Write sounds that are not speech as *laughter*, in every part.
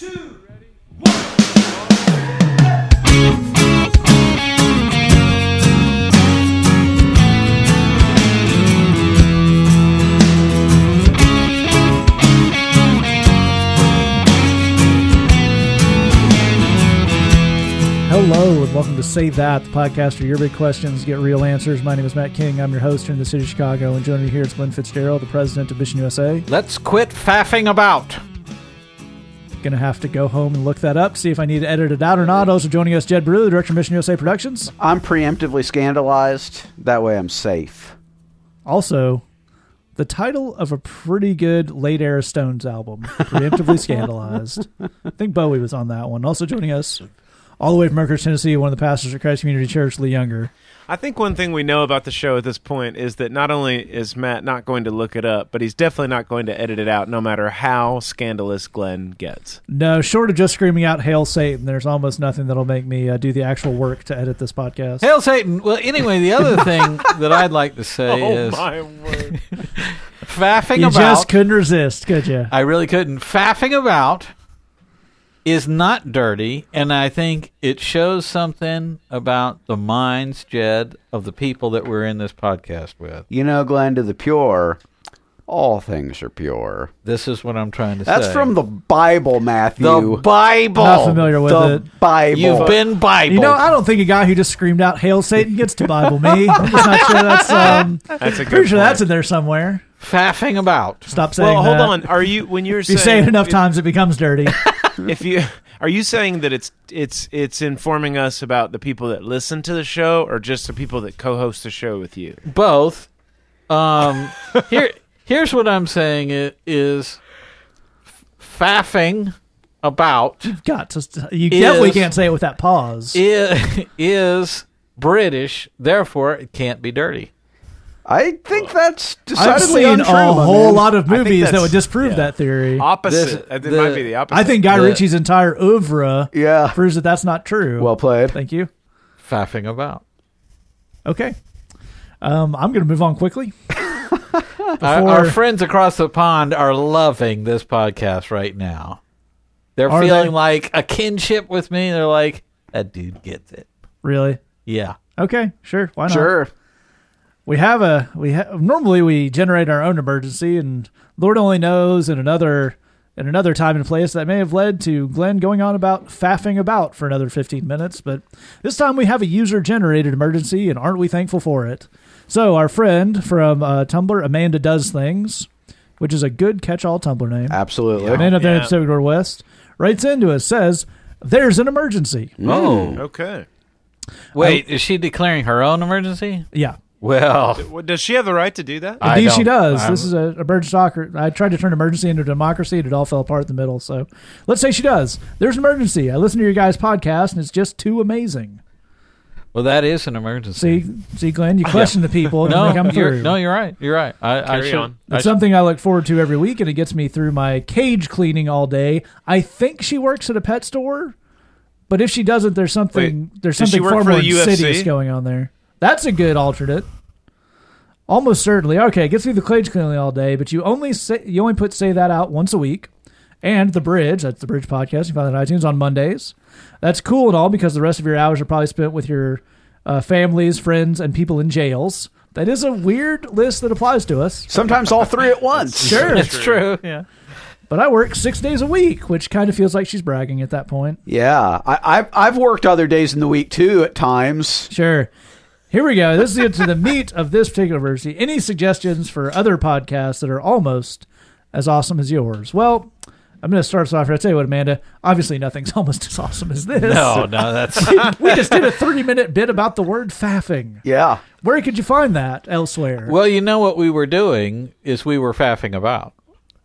Hello and welcome to Say That, the podcast where your big questions get real answers. My name is Matt King. I'm your host here in the city of Chicago, and joining me here is Glenn Fitzgerald, the president of Mission USA. Let's quit faffing about. Gonna have to go home and look that up, see if I need to edit it out or not. Also joining us, Jed Brew, the director of Mission USA Productions. I'm preemptively scandalized. That way I'm safe. Also, the title of a pretty good late era Stones album, Preemptively Scandalized. *laughs* I think Bowie was on that one. Also joining us, all the way from Mercury, Tennessee, one of the pastors at Christ Community Church, Lee Younger. I think one thing we know about the show at this point is that not only is Matt not going to look it up, but he's definitely not going to edit it out, no matter how scandalous Glenn gets. No, short of just screaming out "Hail Satan," there's almost nothing that'll make me uh, do the actual work to edit this podcast. Hail Satan. Well, anyway, the other thing *laughs* that I'd like to say Oh is my word! *laughs* faffing you about. just couldn't resist, could you? I really couldn't. Faffing about is not dirty, and I think it shows something about the minds, Jed, of the people that we're in this podcast with. You know, Glenn, to the pure, all things are pure. This is what I'm trying to That's say. That's from the Bible, Matthew. the Bible. Not familiar with the it. Bible. You've been Bible. You know, I don't think a guy who just screamed out "Hail Satan" gets to Bible me. I'm just not sure that's. *laughs* Um, That's a good pretty sure point. that's in there somewhere. faffing about. Stop saying Well, hold that. on. Are you when you're If you say saying it enough times, it becomes dirty. *laughs* If you are you saying that it's it's it's informing us about the people that listen to the show, or just the people that co-host the show with you? both. Um, *laughs* here, here's what I'm saying: it is faffing about You've got to. You definitely can't say it with that pause. is, *laughs* is British, therefore it can't be dirty. I think that's I've decidedly seen untrue. a my whole man. lot of I think movies that that's- would disprove yeah. that theory. Opposite. This- it the- might be the opposite. I think Guy the- Ritchie's entire oeuvre Yeah. proves that that's not true. Well played. thank you. Faffing about. Okay. Um, I'm going to move on quickly. *laughs* Our, our Before- friends across the pond are loving this podcast right now. They're Are feeling they? like a kinship with me. They're like, that dude gets it. Really? Yeah. Okay, sure. Why not? Sure. We have a we ha- normally we generate our own emergency, and Lord only knows in another in another time and place that may have led to Glenn going on about faffing about for another 15 minutes. But this time we have a user generated emergency, and aren't we thankful for it? So our friend from uh, Tumblr, Amanda Does Things, which is a good catch-all Tumblr name. Absolutely. Amanda there in Yeah. Pacific Northwest writes into us says, "There's an emergency." Oh. Okay. Wait, is she declaring her own emergency? Yeah. Well, Well, Does she have the right to do that? I Indeed, she don't- does. I'm- this is a emergency. doc- I tried to turn emergency into democracy, and it all fell apart in the middle. So, let's say she does. There's an emergency. I listened to your guys' podcast, and it's just too amazing. well, that is an emergency. See, see, Glenn, you *laughs* question the people, and no, they come you're, no, you're right. You're right. I, I Carry should, on. I it's should- something I look forward to every week, and it gets me through my cage cleaning all day. I think she works at a pet store, but if she doesn't, there's something there's something work far for more the UFC? going on there. That's a good alternate. Almost certainly. Okay, it gets me the cage Cleanly all day, but you only say you only put say that out once a week. And the bridge, that's the bridge podcast. You find that on iTunes on Mondays. That's cool and all because the rest of your hours are probably spent with your uh, families, friends, and people in jails. That is a weird list that applies to us. Sometimes all three at *laughs* once. Sure. it's true. Yeah. But I work six days a week, which kind of feels like she's bragging at that point. Yeah. I, I've, I've worked other days in the week too at times. Sure. Here we go. This is to the meat of this particular verse. Any suggestions for other podcasts that are almost as awesome as yours? Well, I'm going to start us off here. I'll tell you what, Amanda. Obviously, nothing's *laughs* almost as awesome as this. No, no, that's *laughs* we just did a 30 minute bit about the word faffing. Yeah. Where could you find that elsewhere? well. You know what we were doing is we were faffing about.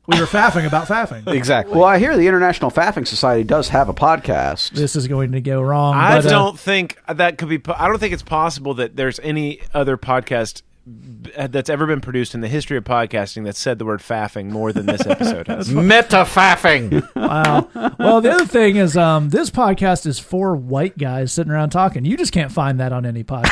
We were faffing about faffing. *laughs* Exactly. Well, I hear the International Faffing Society does have a podcast. This is going to go wrong. I but, uh, don't think that could be. po- I don't think it's possible that there's any other podcast that's ever been produced in the history of podcasting that said the word faffing more than this episode has. *laughs* Metafaffing. Wow. well, the other thing is, um, this podcast is four white guys sitting around talking. You just can't find that on any podcast.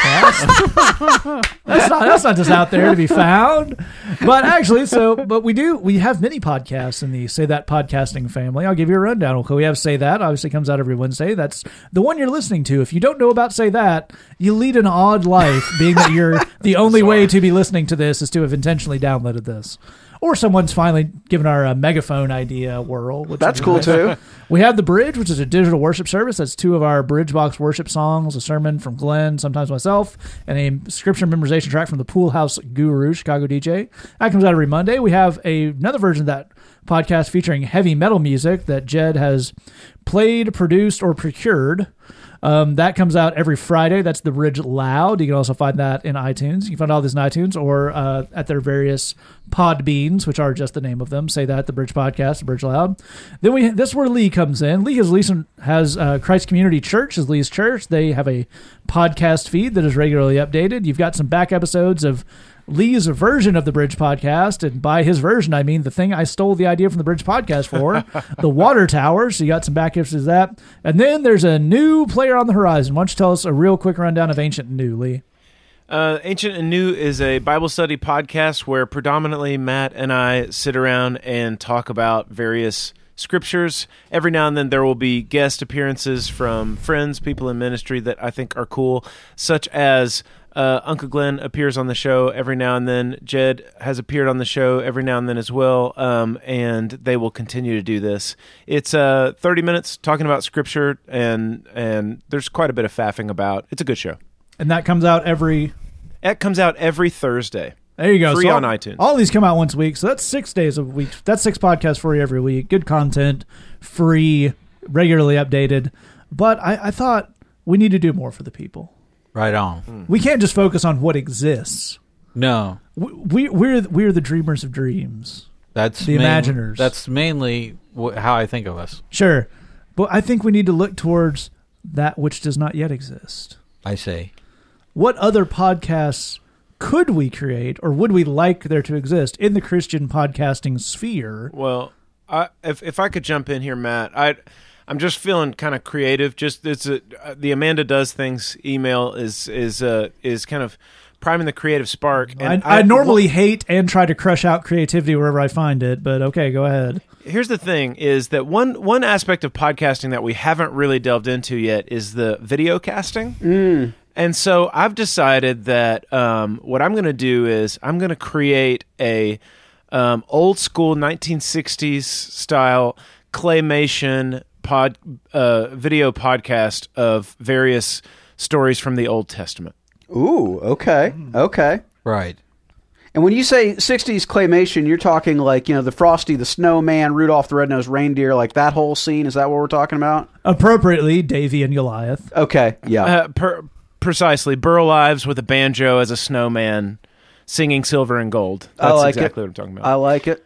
*laughs* that's not that's not just out there to be found. But actually, so but we do we have many podcasts in the Say That podcasting family. I'll give you a rundown. Okay, we have Say That. Obviously, comes out every Wednesday. That's the one you're listening to. If you don't know about Say That, you lead an odd life, being that you're the only way to be listening to this is to have intentionally downloaded this. Or someone's finally given our uh, megaphone idea a whirl. Which That's cool nice. too. *laughs* We have the bridge, which is a digital worship service. That's two of our bridge box worship songs, a sermon from Glenn, sometimes myself, and a scripture memorization track from the Pool House Guru, Chicago DJ. That comes out every Monday. We have a, another version of that podcast featuring heavy metal music that Jed has played, produced, or procured. Um, that comes out every Friday. That's the Bridge Loud. You can also find that in iTunes. You can find all this in iTunes or uh, at their various Podbeans, which are just the name of them. Say that the Bridge Podcast, the Bridge Loud. Then we this is where Lee comes in. Lee has Lee has uh, Christ Community Church is Lee's church. They have a podcast feed that is regularly updated. You've got some back episodes of Lee's version of the Bridge Podcast, and by his version, I mean the thing I stole the idea from the Bridge Podcast for, *laughs* the Water Tower. So you got some back episodes of that, and then there's a new player on the horizon. Why don't you tell us a real quick rundown of Ancient and New, Lee? Uh, Ancient and New is a Bible study podcast where predominantly Matt and I sit around and talk about various scriptures. Every now and then there will be guest appearances from friends, people in ministry that I think are cool, such as uh, Uncle Glenn appears on the show every now and then. Jed has appeared on the show every now and then as well, um, and they will continue to do this. It's uh, 30 minutes talking about scripture, and and there's quite a bit of faffing about. It's a good show. And that comes out every. It comes out every Thursday. There you go. Free all, on iTunes. All these come out once a week, so that's six days a week. That's six podcasts for you every week. Good content, free, regularly updated. But I, I thought we need to do more for the people. Right on. Mm. We can't just focus on what exists. No, We, we we're we're the dreamers of dreams. that's The main- Imaginers. That's mainly wh- how I think of us. Sure, but I think we need to look towards that which does not yet exist. I say. What other podcasts could we create, or would we like there to exist in the Christian podcasting sphere? Well, I, if if I could jump in here, Matt, I I'm just feeling kind of creative. Just it's a, uh, the Amanda does things email is is uh, is kind of priming the creative spark. I, I, normally hate and try to crush out creativity wherever I find it, but okay, go ahead. here's the thing: is that one one aspect of podcasting that we haven't really delved into yet is the video casting. And so I've decided that um, what I'm going to do is I'm going to create a um, old school 1960s style claymation pod uh, video podcast of various stories from the Old Testament. Ooh, okay, okay. Right. And when you say '60s claymation, you're talking like you know the Frosty the Snowman, Rudolph the Red-Nosed Reindeer, like that whole scene. Is that what we're talking about? Appropriately, Davey and Goliath. Okay, yeah. Uh, per- precisely, Burl Ives with a banjo as a snowman, singing silver and gold. I That's like exactly it. what I'm talking about. I like it.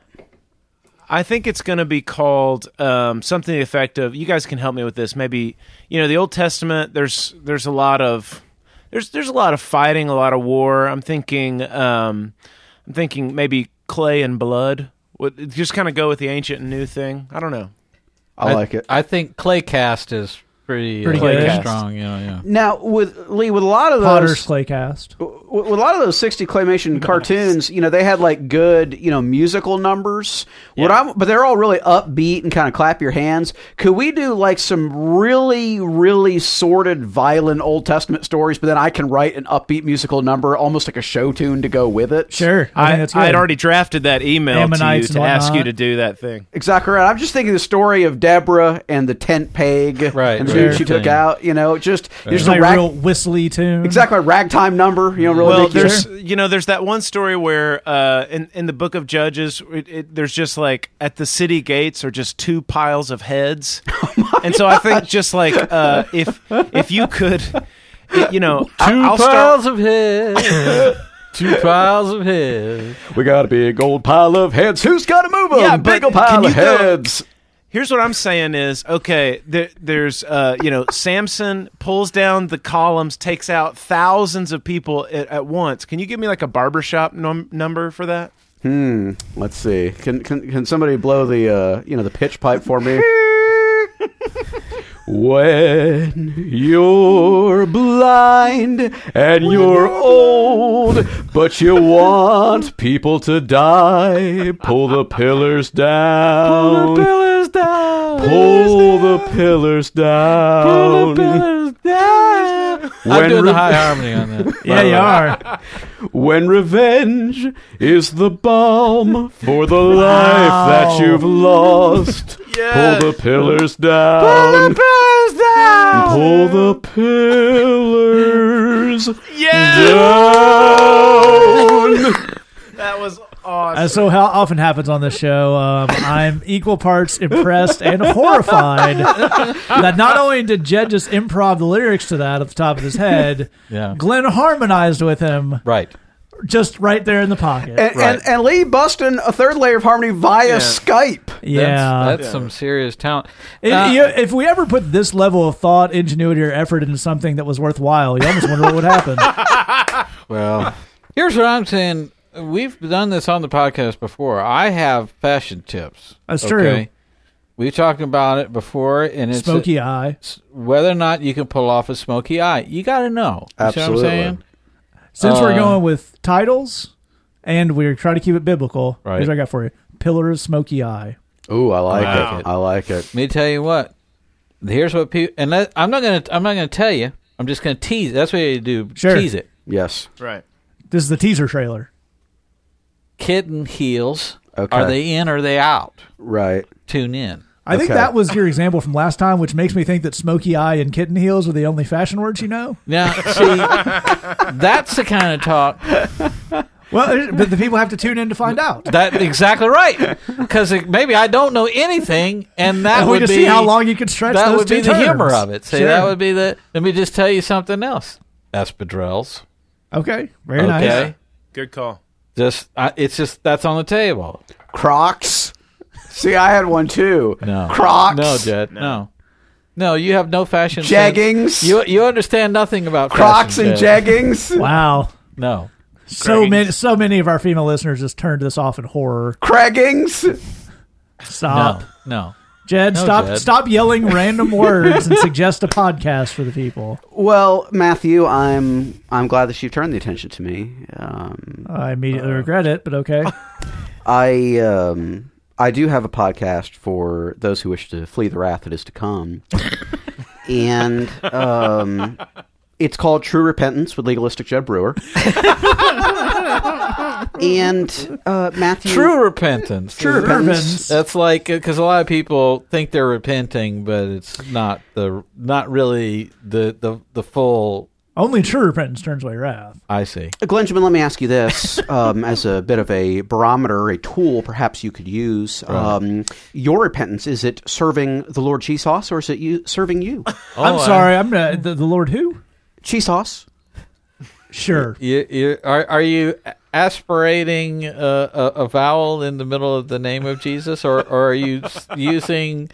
I think it's going to be called um, something to the effect of. You guys can help me with this. Maybe you know the Old Testament. There's there's a lot of there's there's a lot of fighting, a lot of war. I'm thinking um, I'm thinking maybe clay and blood. Would just kind of go with the ancient and new thing. I don't know. I, like it. I think clay cast is pretty, Pretty uh, good. strong. Yeah, yeah. Now with Lee, with a lot of Potter's those, Claycast. with with a lot of those 60 claymation cartoons, you know, they had like good, you know, musical numbers. What I'm, but they're all really upbeat and kind of clap your hands. Could we do like some really, really sordid, violent Old Testament stories, but then I can write an upbeat musical number, almost like a show tune to go with it? Sure, I, I, think that's good. I had already drafted that email to you Ammonites to ask you to do that thing. Exactly right. I'm just thinking the story of Deborah and the tent peg, Right, And right. Who she took Thing. out. You know, just It's just like a a rag, real whistly tune. exactly a ragtime number. You know, really well, make you- there's you know there's that one story where uh, in in the book of Judges, it, it, there's just like at the city gates are just two piles of heads, *laughs* Oh and so I think just like uh, if if you could, it- you know, *laughs* Two I'll piles start. of heads. *laughs* Two piles of heads. we got a big old pile of heads. Who's got to move them? Yeah, big but old pile of you go- heads. Here's what I'm saying is okay. There, there's uh, you know Samson pulls down the columns, takes out thousands of people at, at once. Can you give me like a barbershop num- number for that? Hmm. Let's see. Can can can somebody blow the uh you know the pitch pipe for me? *laughs* when you're blind and you're old, but you want people to die, pull the pillars down. Pull the pillars down. Pull the pillars down. Pull the pillars down. I'm When doing the high harmony on that. *laughs* Yeah, you are. When revenge is the balm for the life that you've lost, Yes. pull the pillars down. Pull the pillars down. Pull the pillars Yeah, down. *laughs* that was awesome. As so how often happens on this show, um, I'm equal parts impressed and horrified *laughs* that not only did Jed just improv the lyrics to that at the top of his head, Yeah. Glenn harmonized with him Right. just right there in the pocket. And, Right. and, and Lee busting a third layer of harmony via Yeah. Skype. yeah. That's, that's some serious talent. It- Uh, you- if we ever put this level of thought, ingenuity, or effort into something that was worthwhile, you almost wonder what would happen. *laughs* Well, here's what I'm saying. We've done this on the podcast before. I have fashion tips. That's true. We've talked about it before, and it's Smoky eye. whether or not you can pull off a smoky eye. You got to know. You see what I'm Absolutely. saying? Since we're Uh, going with titles and we're trying to keep it biblical, Right. here's what I got for you: Pillar of Smoky Eye. Ooh, I like Wow. it. I like it. Let me tell you what. Here's what people and that, I'm not gonna I'm not gonna tell you. I'm just gonna tease. That's what you do. Sure. Tease it. Yes. right. This is the teaser trailer. Kitten heels. Okay. Are they in or are they out? Right. Tune in. I think Okay. that was your example from last time, which makes me think that smoky eye and kitten heels are the only fashion words you know. Now, see, that's the kind of talk Well, but the people have to tune in to find out. that exactly right. Because maybe I don't know anything, and that And we would just be see how long you can stretch that those would two be the terms. humor of it. See, Sure. that would be the. Let me just tell you something else. Espadrilles. Okay, very Okay. nice. Good call. Just, I, it's just that's on the table. Crocs. See, I had one too. No. Crocs. No, Jed. No. No, you have no fashion. sense. You you understand nothing about Crocs fashion, and Jed. jeggings. *laughs* Wow. No. So Craggings. many, so many of our female listeners just turned this off in horror. Craggings. Stop, No. No. Jed. No, stop, Jed. stop yelling *laughs* random words and suggest a podcast for the people. Well, Matthew, I'm I'm glad that you've turned the attention to me. Um, I immediately regret it, but okay. *laughs* I um, I do have a podcast for those who wish to flee the wrath that is to come, *laughs* and um, it's called True Repentance with legalistic Jeb Brewer. and uh, Matthew, True repentance. True repentance. That's like because a lot of people think they're repenting, but it's not the not really the the the full. Only true repentance turns away wrath. I see. Glenjamin, let me ask you this *laughs* um, as a bit of a barometer, a tool perhaps you could use. Um, your repentance, is it serving the Lord Jesus or is it you serving you? I'm Oh, I- sorry. I'm uh, the, the Lord who? Jesus. Sure. You, you are are you aspirating a, a, a vowel in the middle of the name of Jesus, or, or are you using?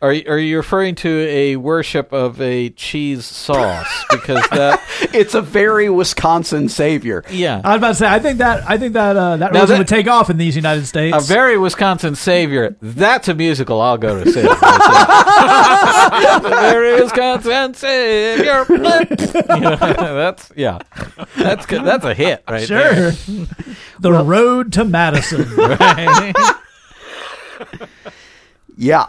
Are you, are you referring to a worship of a cheese sauce? *laughs* Because that, It's a very Wisconsin savior. yeah, I was about to say. I think that I think that uh, that Now religion that- would take off in these United States. a very Wisconsin savior. That's a musical. I'll go to see. *laughs* very Wisconsin savior. *laughs* You know, that's yeah. That's good. That's a hit right there. sure. the road to Madison. Right? Yeah.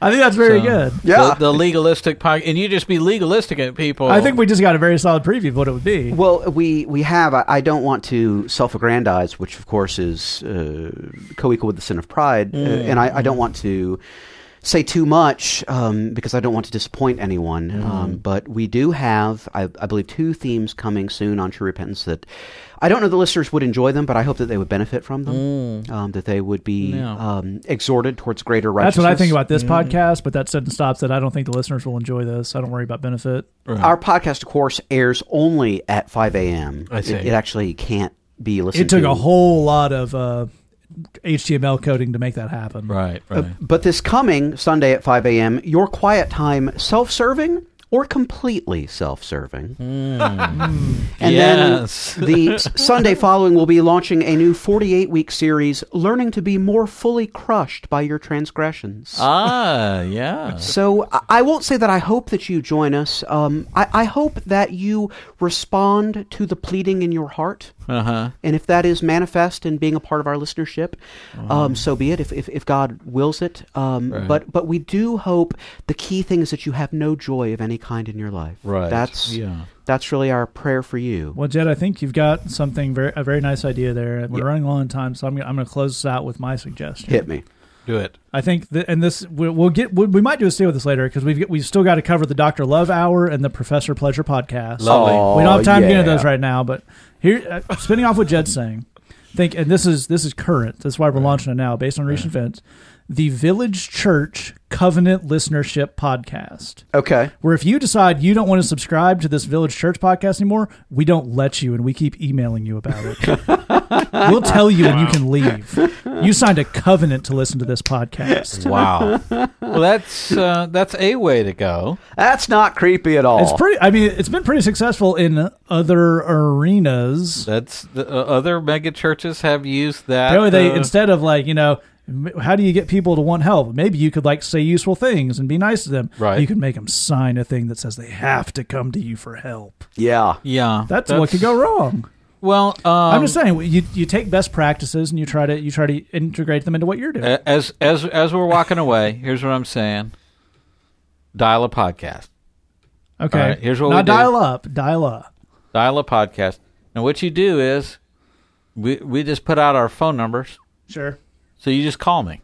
I think that's very So- good. Yeah. The, the legalistic podcast, and you just be legalistic at people. I think we just got a very solid preview of what it would be. well, we, we have, I, I don't want to self aggrandize, which of course is uh, co equal with the sin of pride. uh, and I, I don't want to say too much um, because I don't want to disappoint anyone. Um, but we do have, I, I believe, two themes coming soon on True Repentance that I don't know the listeners would enjoy them, but I hope that they would benefit from them, um, that they would be Yeah. um, exhorted towards greater righteousness. That's what I think about this podcast, but that sentence stops that I don't think the listeners will enjoy this. I don't worry about benefit. Our podcast, of course, airs only at 5 a.m. I see. It, it actually can't be listened It took to. a whole lot of uh, HTML coding to make that happen. Right, Uh, right. but this coming Sunday at 5 a.m., your quiet time self serving or completely self serving? *laughs* And Yes. then *laughs* the Sunday following, we'll be launching a new 48 week series, Learning to Be More Fully Crushed by Your Transgressions. ah, yeah. So I- I won't say that I hope that you join us. Um, I, I hope that you respond to the pleading in your heart. Uh huh. And if that is manifest in being a part of our listenership, um, so be it. If, if, if God wills it, um, Right. but but we do hope the key thing is that you have no joy of any kind in your life. Right. That's yeah. that's really our prayer for you. Well, Jed, I think you've got something very a very nice idea there. We're Yeah. running low on time, so I'm I'm going to close this out with my suggestion. Hit me. Do it. I think, that, and this we'll, we'll get we, we might do a stay with this later because we've we've still got to cover the Doctor Love Hour and the Professor Pleasure podcast. Lovely. we don't have time to get into those right now, but here, uh, spinning off what Jed's saying, think, and this is this is current. That's why we're launching it now, based on recent events. The Village Church Covenant Listenership Podcast, Okay. where if you decide you don't want to subscribe to this Village Church podcast anymore, we don't let you, and we keep emailing you about it. *laughs* we'll tell you, and you can leave. You signed a covenant to listen to this podcast. Wow. well, that's uh, that's a way to go. That's not creepy at all. It's pretty. I mean, it's been pretty successful in other arenas. That's the uh, other mega churches have used that. Apparently, they uh, instead of like you know, m- how do you get people to want help? Maybe you could like say useful things and be nice to them. Right. You could make them sign a thing that says they have to come to you for help. yeah. yeah. That's, what could go wrong. Well, um, I'm just saying, you you take best practices and you try to you try to integrate them into what you're doing. as as as we're walking away. Here's what I'm saying. Dial a podcast. okay, all right, here's what now we do. dial up, dial up. Dial a podcast. And what you do is, we we just put out our phone numbers. Sure, So you just call me.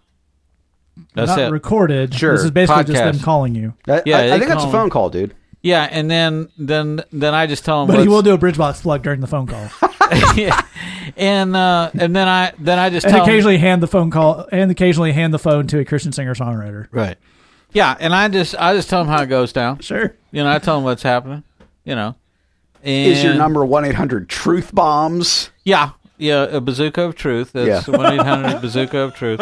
That's not it. recorded. Sure. this is basically just them calling you. I, Yeah, I, they I think that's a phone call, dude. yeah, and then then then I just tell them. But he will do a Bridgebox plug during the phone call, *laughs* and uh, and then I then I just and tell 'em- occasionally hand the phone call, and occasionally hand the phone to a Christian singer songwriter. right. Yeah, and I just I just tell them how it goes down. Sure. You know, I tell them what's happening. You know, and Is your number 1 800 Truth Bombs? Yeah, yeah, a bazooka of truth. That's Yeah. one eight hundred *laughs* bazooka of truth.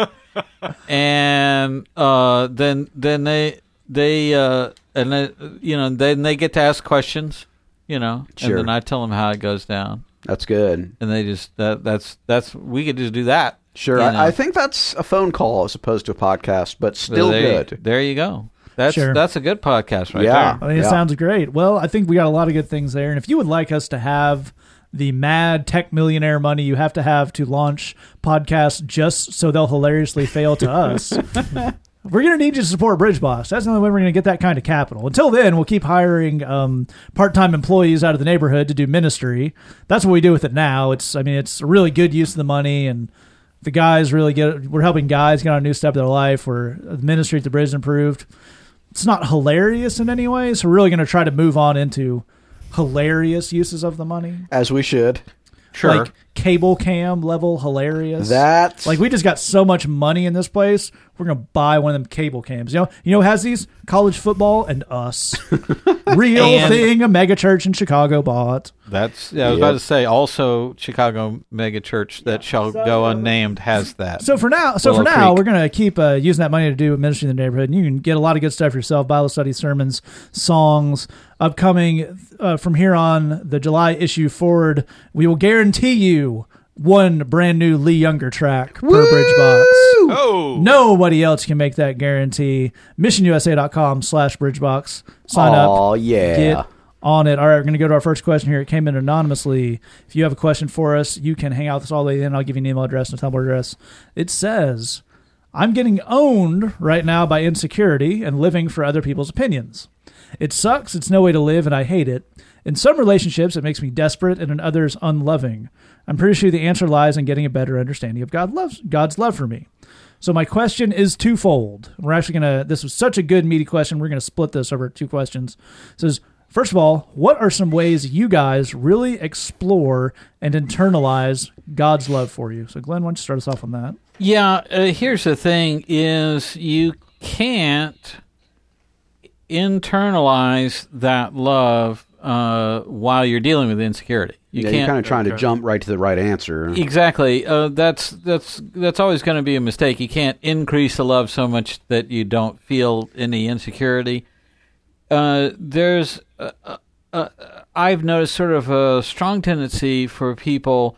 And uh, then then they they uh, and they, you know then they get to ask questions. You know, Sure. and then I tell them how it goes down, That's good. and they just that that's that's we could just do that. Sure. you know. I, I think that's a phone call as opposed to a podcast, but So still there, good. There you go. That's Sure. that's a good podcast right Yeah. there. I think it Yeah. sounds great. Well, I think we got a lot of good things there. And if you would like us to have the mad tech millionaire money you have to have to launch podcasts just so they'll hilariously fail to us, *laughs* we're going to need you to support Bridgebox. That's the only way we're going to get that kind of capital. Until then, we'll keep hiring um, part-time employees out of the neighborhood to do ministry. That's what we do with it now. It's, I mean, it's a really good use of the money and the guys really get. We're helping guys get on a new step of their life. Where the ministry at the bridge improved it's not hilarious in any way. So we're really going to try to move on into hilarious uses of the money, As we should. Sure. like cable cam level hilarious. That's like we just got so much money in this place. We're gonna buy one of them cable cams. You know, you know, who has these college football and us. *laughs* Real And- thing. A mega church in Chicago bought. That's yeah. I was Yep. about to say. Also, Chicago mega church that shall go unnamed has that. So for now, so Willow for now, Creek. we're gonna keep uh, using that money to do ministry in the neighborhood, and you can get a lot of good stuff yourself: Bible study, sermons, songs. Upcoming uh, from here on, the July issue forward, we will guarantee you one brand new Lee Younger track per bridge box. Oh, Nobody else can make that guarantee. MissionUSA.com slash bridgebox. Sign up. Oh yeah. Get on it. All right, we're going to go to our first question here. It came in anonymously. If you have a question for us, you can hang out with us all the way in. I'll give you an email address and a Tumblr address. It says, I'm getting owned right now by insecurity and living for other people's opinions. It sucks. It's no way to live, and I hate it. In some relationships, it makes me desperate, and in others, unloving. I'm pretty sure the answer lies in getting a better understanding of God loves, God's love for me. So my question is twofold. We're actually gonna. This was such a good meaty question. We're gonna split this over two questions. It says first of all, what are some ways you guys really explore and internalize God's love for you? So Glenn, why don't you start us off on that? Yeah, uh, here's the thing: is you can't internalize that love uh, while you're dealing with insecurity. You yeah, can't you're kind of trying to okay. jump right to the right answer. Exactly. Uh, that's that's that's always going to be a mistake. You can't increase the love so much that you don't feel any insecurity. Uh, there's, uh, uh, uh, I've noticed sort of a strong tendency for people,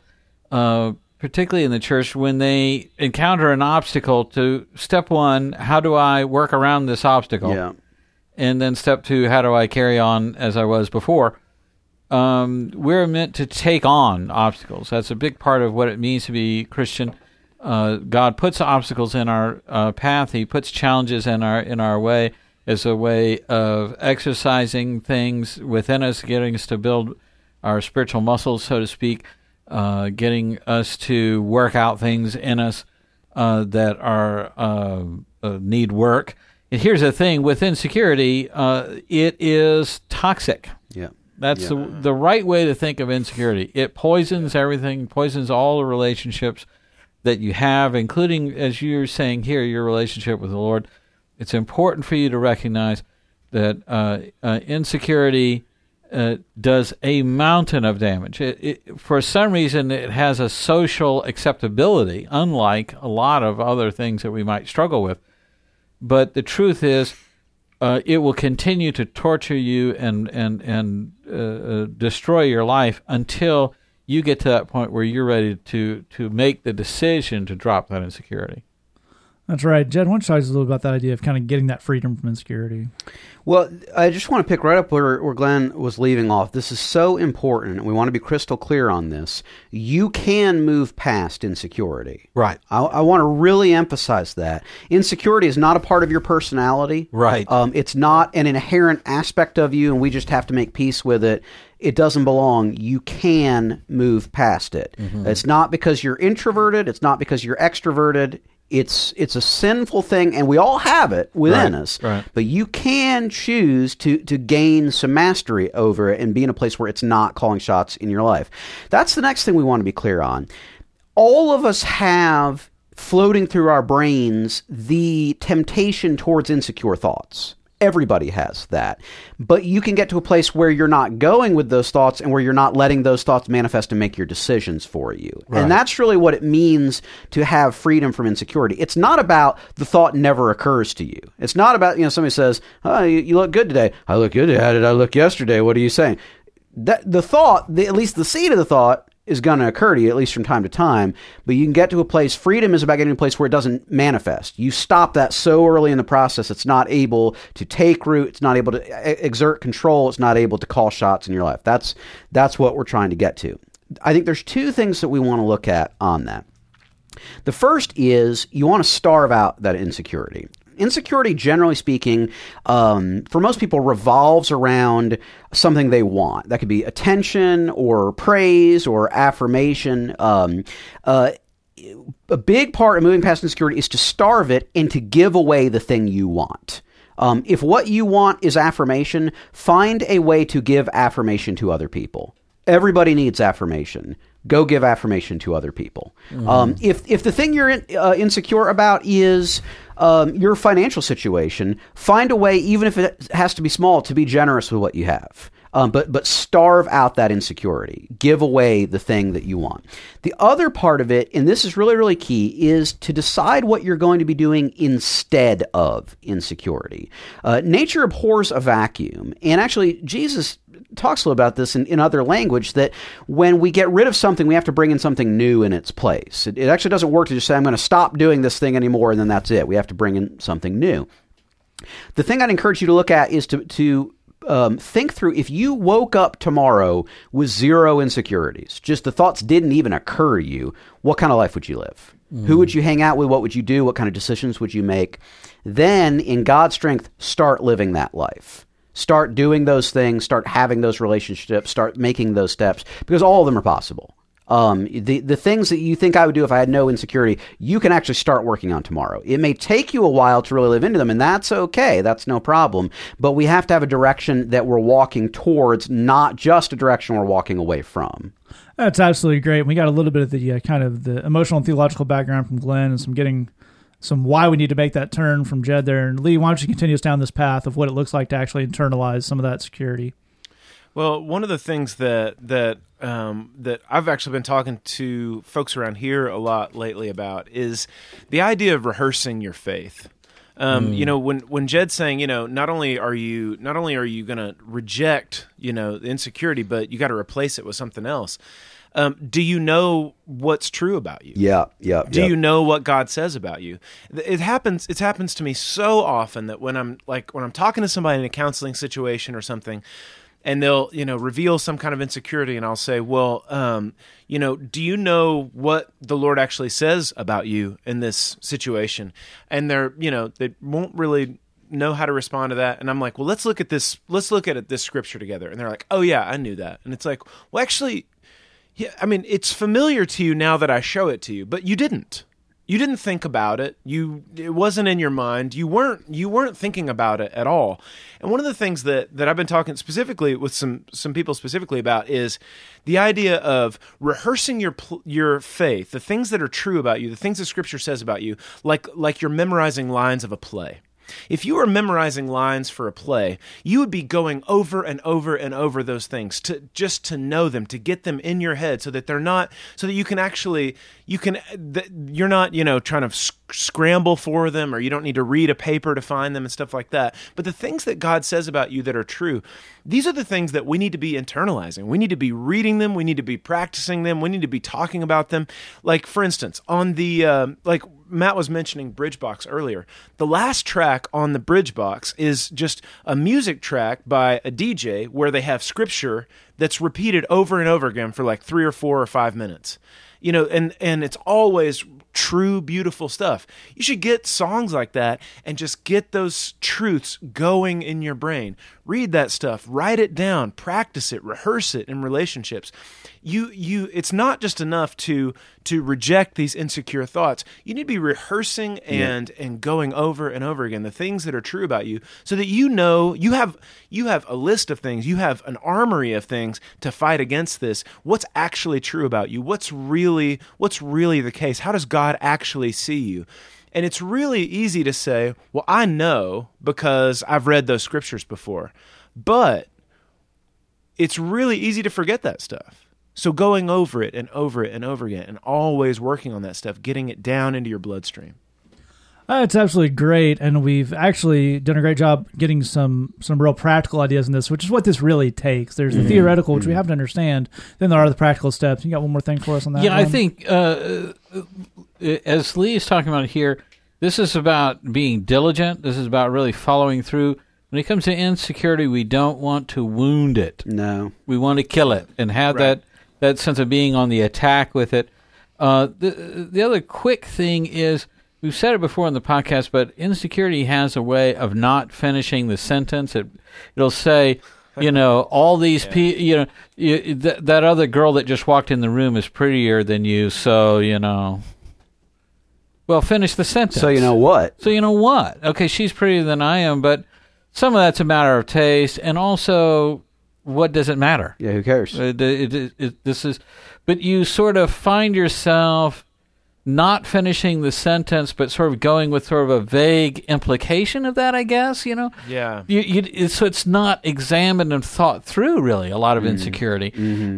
uh, particularly in the church, when they encounter an obstacle, to step one, how do I work around this obstacle? Yeah. And then step two, how do I carry on as I was before? Um, we're meant to take on obstacles. That's a big part of what it means to be Christian. Uh, God puts obstacles in our uh, path. He puts challenges in our in our way as a way of exercising things within us, getting us to build our spiritual muscles, so to speak, uh, getting us to work out things in us uh, that are uh, uh, need work. And here's the thing: with insecurity, uh, it is toxic. Yeah. That's Yeah. the the right way to think of insecurity. It poisons everything, poisons all the relationships that you have, including, as you're saying here, your relationship with the Lord. It's important for you to recognize that uh, uh, insecurity uh, does a mountain of damage. It, it, for some reason, it has a social acceptability, unlike a lot of other things that we might struggle with. But the truth is, uh, it will continue to torture you and and and uh, uh, destroy your life until you get to that point where you're ready to to make the decision to drop that insecurity. That's right. Jed, why don't you talk a little about that idea of kind of getting that freedom from insecurity? Well, I just want to pick right up where, where Glenn was leaving off. This is so important. We want to be crystal clear on this. You can move past insecurity. Right. I, I want to really emphasize that. Insecurity is not a part of your personality. Right. Um, it's not an inherent aspect of you, and we just have to make peace with it. It doesn't belong. You can move past it. It's not because you're introverted. It's not because you're extroverted. It's it's a sinful thing, and we all have it within Right, us. right. But you can choose to to gain some mastery over it and be in a place where it's not calling shots in your life. That's the next thing we want to be clear on. All of us have floating through our brains the temptation towards insecure thoughts. Everybody has that. But you can get to a place where you're not going with those thoughts and where you're not letting those thoughts manifest and make your decisions for you. And that's really what it means to have freedom from insecurity. It's not about the thought never occurs to you. It's not about, you know, somebody says, Oh, you, you look good today. I look good. How did I look yesterday? What are you saying? That the thought, the, at least the seed of the thought, is going to occur to you at least from time to time. But you can get to a place. Freedom is about getting to a place where it doesn't manifest. You stop that so early in the process. It's not able to take root. It's not able to exert control. It's not able to call shots in your life. That's that's what we're trying to get to. I think there's two things that we want to look at on that. The first is you want to starve out that insecurity. Insecurity, generally speaking, um, for most people, revolves around something they want. That could be attention or praise or affirmation. Um, uh, a big part of moving past insecurity is to starve it and to give away the thing you want. Um, if what you want is affirmation, find a way to give affirmation to other people. Everybody needs affirmation. Go give affirmation to other people. Um, if if the thing you're in, uh, insecure about is um, your financial situation, find a way, even if it has to be small, to be generous with what you have. Um, but but starve out that insecurity. Give away the thing that you want. The other part of it, and this is really really key, is to decide what you're going to be doing instead of insecurity. Uh, nature abhors a vacuum, and actually Jesus talks a little about this in, in other language that when we get rid of something, we have to bring in something new in its place. It, it actually doesn't work to just say I'm going to stop doing this thing anymore, and then that's it. We have to bring in something new. The thing I'd encourage you to look at is to to um, think through if you woke up tomorrow with zero insecurities, just the thoughts didn't even occur to you, what kind of life would you live? Who would you hang out with? What would you do? What kind of decisions would you make? Then, in God's strength, start living that life. Start doing those things, start having those relationships, start making those steps, because all of them are possible. Um, the the things that you think I would do if I had no insecurity, you can actually start working on tomorrow. It may take you a while to really live into them, and that's okay. That's no problem. But we have to have a direction that we're walking towards, not just a direction we're walking away from. That's absolutely great. We got a little bit of the uh, kind of the emotional and theological background from Glenn and some getting some why we need to make that turn from Jed there. And Lee, why don't you continue us down this path of what it looks like to actually internalize some of that security? Well, one of the things that that um, that I've actually been talking to folks around here a lot lately about is the idea of rehearsing your faith. Um, You know, when when Jed's saying, you know, not only are you not only are you going to reject, you know, the insecurity, but you got to replace it with something else. Um, do you know what's true about you? Yeah, yeah. Do yeah. you know what God says about you? It happens. It happens to me so often that when I'm like when I'm talking to somebody in a counseling situation or something, and they'll you know reveal some kind of insecurity, and I'll say, well, um, you know, do you know what the Lord actually says about you in this situation? And they're you know they won't really know how to respond to that and i'm like well let's look at this let's look at it, this scripture together and they're like oh yeah i knew that and it's like well actually yeah, I mean, it's familiar to you now that I show it to you, but you didn't. You didn't think about it. You it wasn't in your mind. You weren't you weren't thinking about it at all. And one of the things that that I've been talking specifically with some some people specifically about is the idea of rehearsing your your faith, the things that are true about you, the things that scripture says about you, like like you're memorizing lines of a play. If you were memorizing lines for a play, you would be going over and over and over those things to just to know them, to get them in your head so that they're not so that you can actually you can you're not, you know, trying to scramble for them or you don't need to read a paper to find them and stuff like that. But the things that God says about you that are true, these are the things that we need to be internalizing. We need to be reading them, we need to be practicing them, we need to be talking about them. Like for instance, on the uh, like Matt was mentioning Bridgebox earlier. The last track on the Bridgebox is just a music track by a DJ where they have scripture that's repeated over and over again for like three or four or five minutes. You know, and and it's always true, beautiful stuff. You should get songs like that and just get those truths going in your brain. Read that stuff, write it down, practice it, rehearse it in relationships. You you it's not just enough to to reject these insecure thoughts. You need to be rehearsing and and going over and over again the things that are true about you so that you know you have you have a list of things, you have an armory of things to fight against this. What's actually true about you? What's really what's really the case? How does God actually see you? And it's really easy to say, well, I know because I've read those scriptures before. But it's really easy to forget that stuff. So going over it and over it and over again and always working on that stuff, getting it down into your bloodstream. Uh, it's absolutely great, and we've actually done a great job getting some some real practical ideas in this, which is what this really takes. There's the theoretical, which we have to understand. Then there are the practical steps. You got one more thing for us on that? Yeah, I think uh, uh, as Lee is talking about here, this is about being diligent. This is about really following through. When it comes to insecurity, we don't want to wound it. No. We want to kill it and have Right. that that sense of being on the attack with it. Uh, the the other quick thing is we've said it before in the podcast, but insecurity has a way of not finishing the sentence. It it'll say, you know, all these people, you know, you, th- that other girl that just walked in the room is prettier than you, so you know. Well, finish the sentence. So you know what? So you know what? Okay, she's prettier than I am, but some of that's a matter of taste, and also, what does it matter? Yeah, who cares? Uh, it- it- it- this is, but you sort of find yourself not finishing the sentence, but sort of going with sort of a vague implication of that. I guess you know. Yeah. You, you, so it's not examined and thought through really a lot of Mm-hmm. insecurity.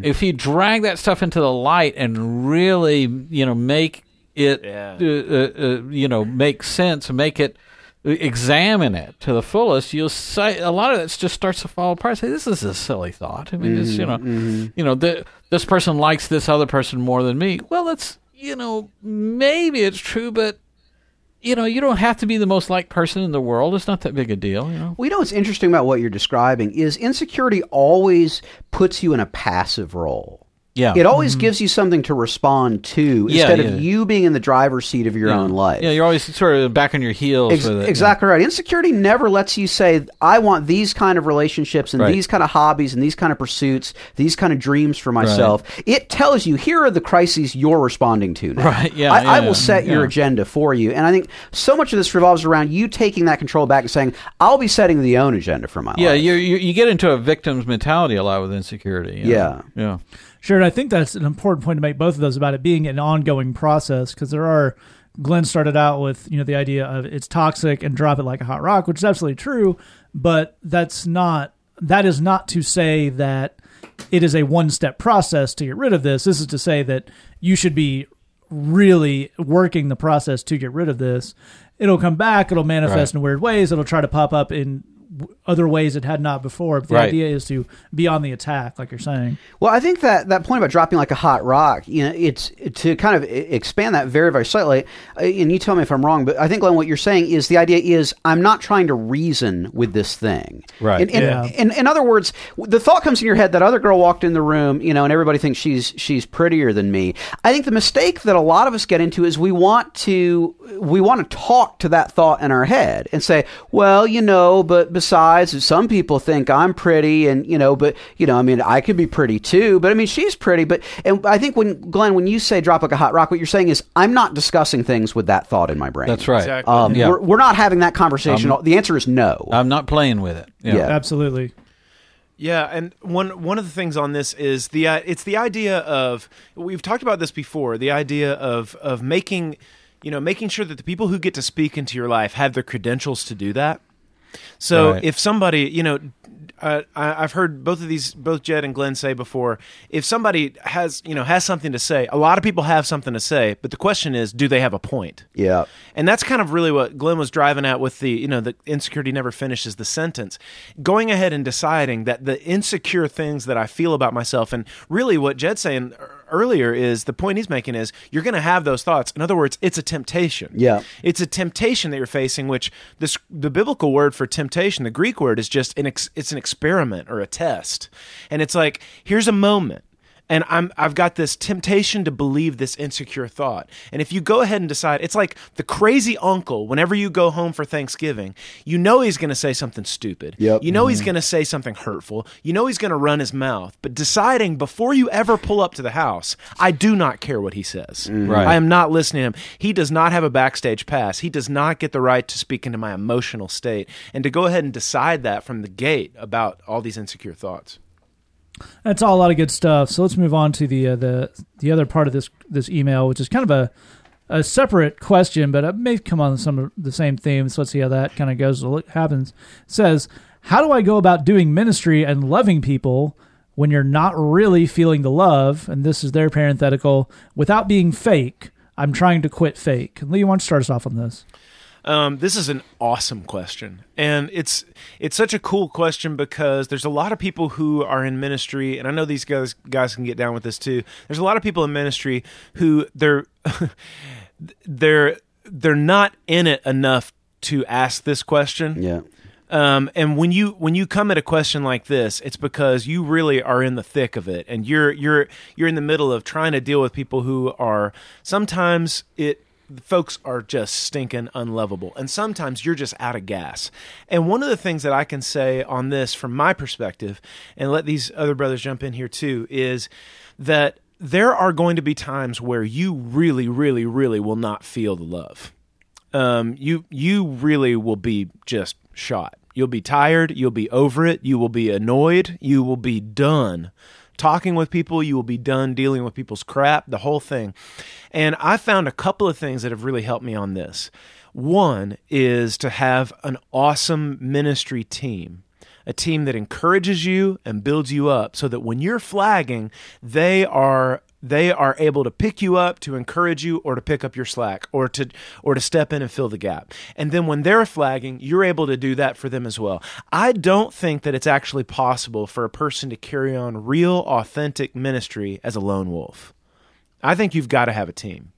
If you drag that stuff into the light and really, you know, make it, Yeah. uh, uh, uh, you know, make sense, make it, examine it to the fullest, you'll say a lot of it just starts to fall apart. Say, this is a silly thought. I mean, Mm-hmm. this, you know, you know, the, this person likes this other person more than me. Well, that's, you know, maybe it's true, but. You know, you don't have to be the most liked person in the world. It's not that big a deal, you know. Well, you know what's interesting about what you're describing is insecurity always puts you in a passive role. Yeah. It always gives you something to respond to Mm-hmm. Yeah, instead yeah. of you being in the driver's seat of your own life. Yeah, you're always sort of back on your heels Ex- with it. exactly right. Insecurity never lets you say, "I want these kind of relationships and Right. these kind of hobbies and these kind of pursuits, these kind of dreams for myself." It tells you here are the crises you're responding to. Now. Right, yeah, I, I yeah, will set your yeah. agenda for you, and I think so much of this revolves around you taking that control back and saying, "I'll be setting the own agenda for my Yeah, life." you you you get into a victim's mentality a lot with insecurity. you know? yeah. Sure, and I think that's an important point to make both of those about it being an ongoing process because there are. Glenn started out with you know the idea of it's toxic and drop it like a hot rock, which is absolutely true, but that's not that is not to say that it is a one step process to get rid of this. This is to say that you should be really working the process to get rid of this. It'll come back, it'll manifest Right. in weird ways, it'll try to pop up in other ways it had not before. But the Right. idea is to be on the attack, like you're saying. Well, I think that that point about dropping like a hot rock, you know, it's to kind of expand that very, very slightly. uh, And you tell me if I'm wrong, but I think Glenn, what you're saying is the idea is I'm not trying to reason with this thing. Right. In, in, Yeah. in, in other words, the thought comes in your head that other girl walked in the room, you know, and everybody thinks she's she's prettier than me. I think the mistake that a lot of us get into is we want to we want to talk to that thought in our head and say, well, you know, but besides, some people think I'm pretty, and you know, but you know, I mean, I could be pretty too. But I mean, she's pretty. But and I think when Glenn, when you say drop like a hot rock, what you're saying is I'm not discussing things with that thought in my brain. That's right. Exactly. Um, Yeah. we're, we're not having that conversation. the answer is no. I'm not playing with it. Yeah. Yeah. Absolutely. Yeah, and one one of the things on this is the uh, it's the idea of we've talked about this before. The idea of of making you know making sure that the people who get to speak into your life have the credentials to do that. So Right. if somebody you know. Uh, I, I've heard both of these, both Jed and Glenn say before. If somebody has, you know, has something to say, a lot of people have something to say, but the question is, do they have a point? yeah. And that's kind of really what Glenn was driving at with the, you know, the insecurity never finishes the sentence. Going ahead and deciding that the insecure things that I feel about myself, and really what Jed's saying earlier is the point he's making is you're going to have those thoughts. In other words, it's a temptation. Yeah. It's a temptation that you're facing, which this, the biblical word for temptation, the Greek word, is just an ex, it's an experiment or a test. And it's like, here's a moment and I'm I've got this temptation to believe this insecure thought. And if you go ahead and decide, it's like the crazy uncle. Whenever you go home for Thanksgiving, you know he's going to say something stupid. Yep. You know he's mm-hmm. going to say something hurtful. You know he's going to run his mouth. But deciding before you ever pull up to the house, I do not care what he says. Mm-hmm. Right. I am not listening to him. He does not have a backstage pass. He does not get the right to speak into my emotional state and to go ahead and decide that from the gate about all these insecure thoughts. That's all a lot of good stuff. So let's move on to the uh, the the other part of this this email, which is kind of a a separate question, but it may come on some of the same themes. So let's see how that kind of goes. What happens? It says, "How do I go about doing ministry and loving people when you're not really feeling the love?" And this is their parenthetical without being fake. I'm trying to quit fake. Lee, why don't you start us off on this? Um, this is an awesome question, and it's it's such a cool question because there's a lot of people who are in ministry, and I know these guys guys can get down with this too. There's a lot of people in ministry who they're *laughs* they're they're not in it enough to ask this question. Yeah. Um, and when you when you come at a question like this, it's because you really are in the thick of it, and you're you're you're in the middle of trying to deal with people who are sometimes it folks are just stinking unlovable, and sometimes you're just out of gas. And one of the things that I can say on this from my perspective, and let these other brothers jump in here too, is that there are going to be times where you really, really, really will not feel the love um, you you really will be just shot. You'll be tired. You'll be over it. You will be annoyed. You will be done talking with people. You will be done dealing with people's crap. The whole thing. And I found a couple of things that have really helped me on this. One is to have an awesome ministry team a team that encourages you and builds you up so that when you're flagging they are they are able to pick you up to encourage you or to pick up your slack or to or to step in and fill the gap. And then when they're flagging you're able to do that for them as well. I don't think that it's actually possible for a person to carry on real authentic ministry as a lone wolf. I think you've got to have a team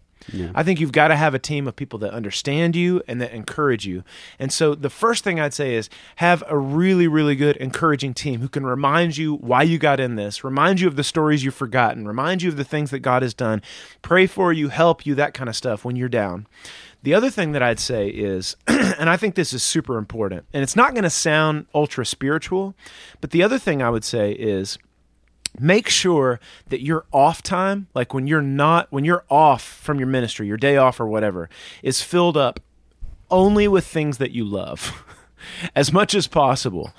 I think you've got to have a team of people that understand you and that encourage you. And so the first thing I'd say is have a really, really good encouraging team who can remind you why you got in this, remind you of the stories you've forgotten, remind you of the things that God has done, pray for you, help you, that kind of stuff when you're down. The other thing that I'd say is, *clears throat* and I think this is super important, and it's not going to sound ultra spiritual, but the other thing I would say is, make sure that your off time like when you're not when you're off from your ministry your day off or whatever is filled up only with things that you love. *laughs* As much as possible.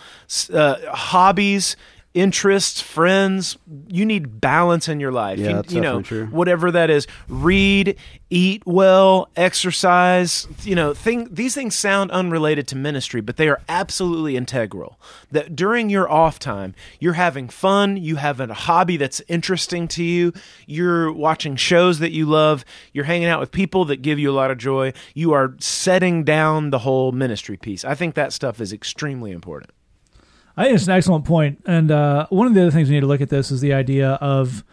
Uh, hobbies interests, friends. You need balance in your life. Yeah, you, that's you know, true. whatever that is. Read, eat well, exercise. You know, thing. These things sound unrelated to ministry, but they are absolutely integral. That during your off time, you're having fun. You have a hobby that's interesting to you. You're watching shows that you love. You're hanging out with people that give you a lot of joy. You are setting down the whole ministry piece. I think that stuff is extremely important. I think it's an excellent point. And uh, one of the other things we need to look at this is the idea of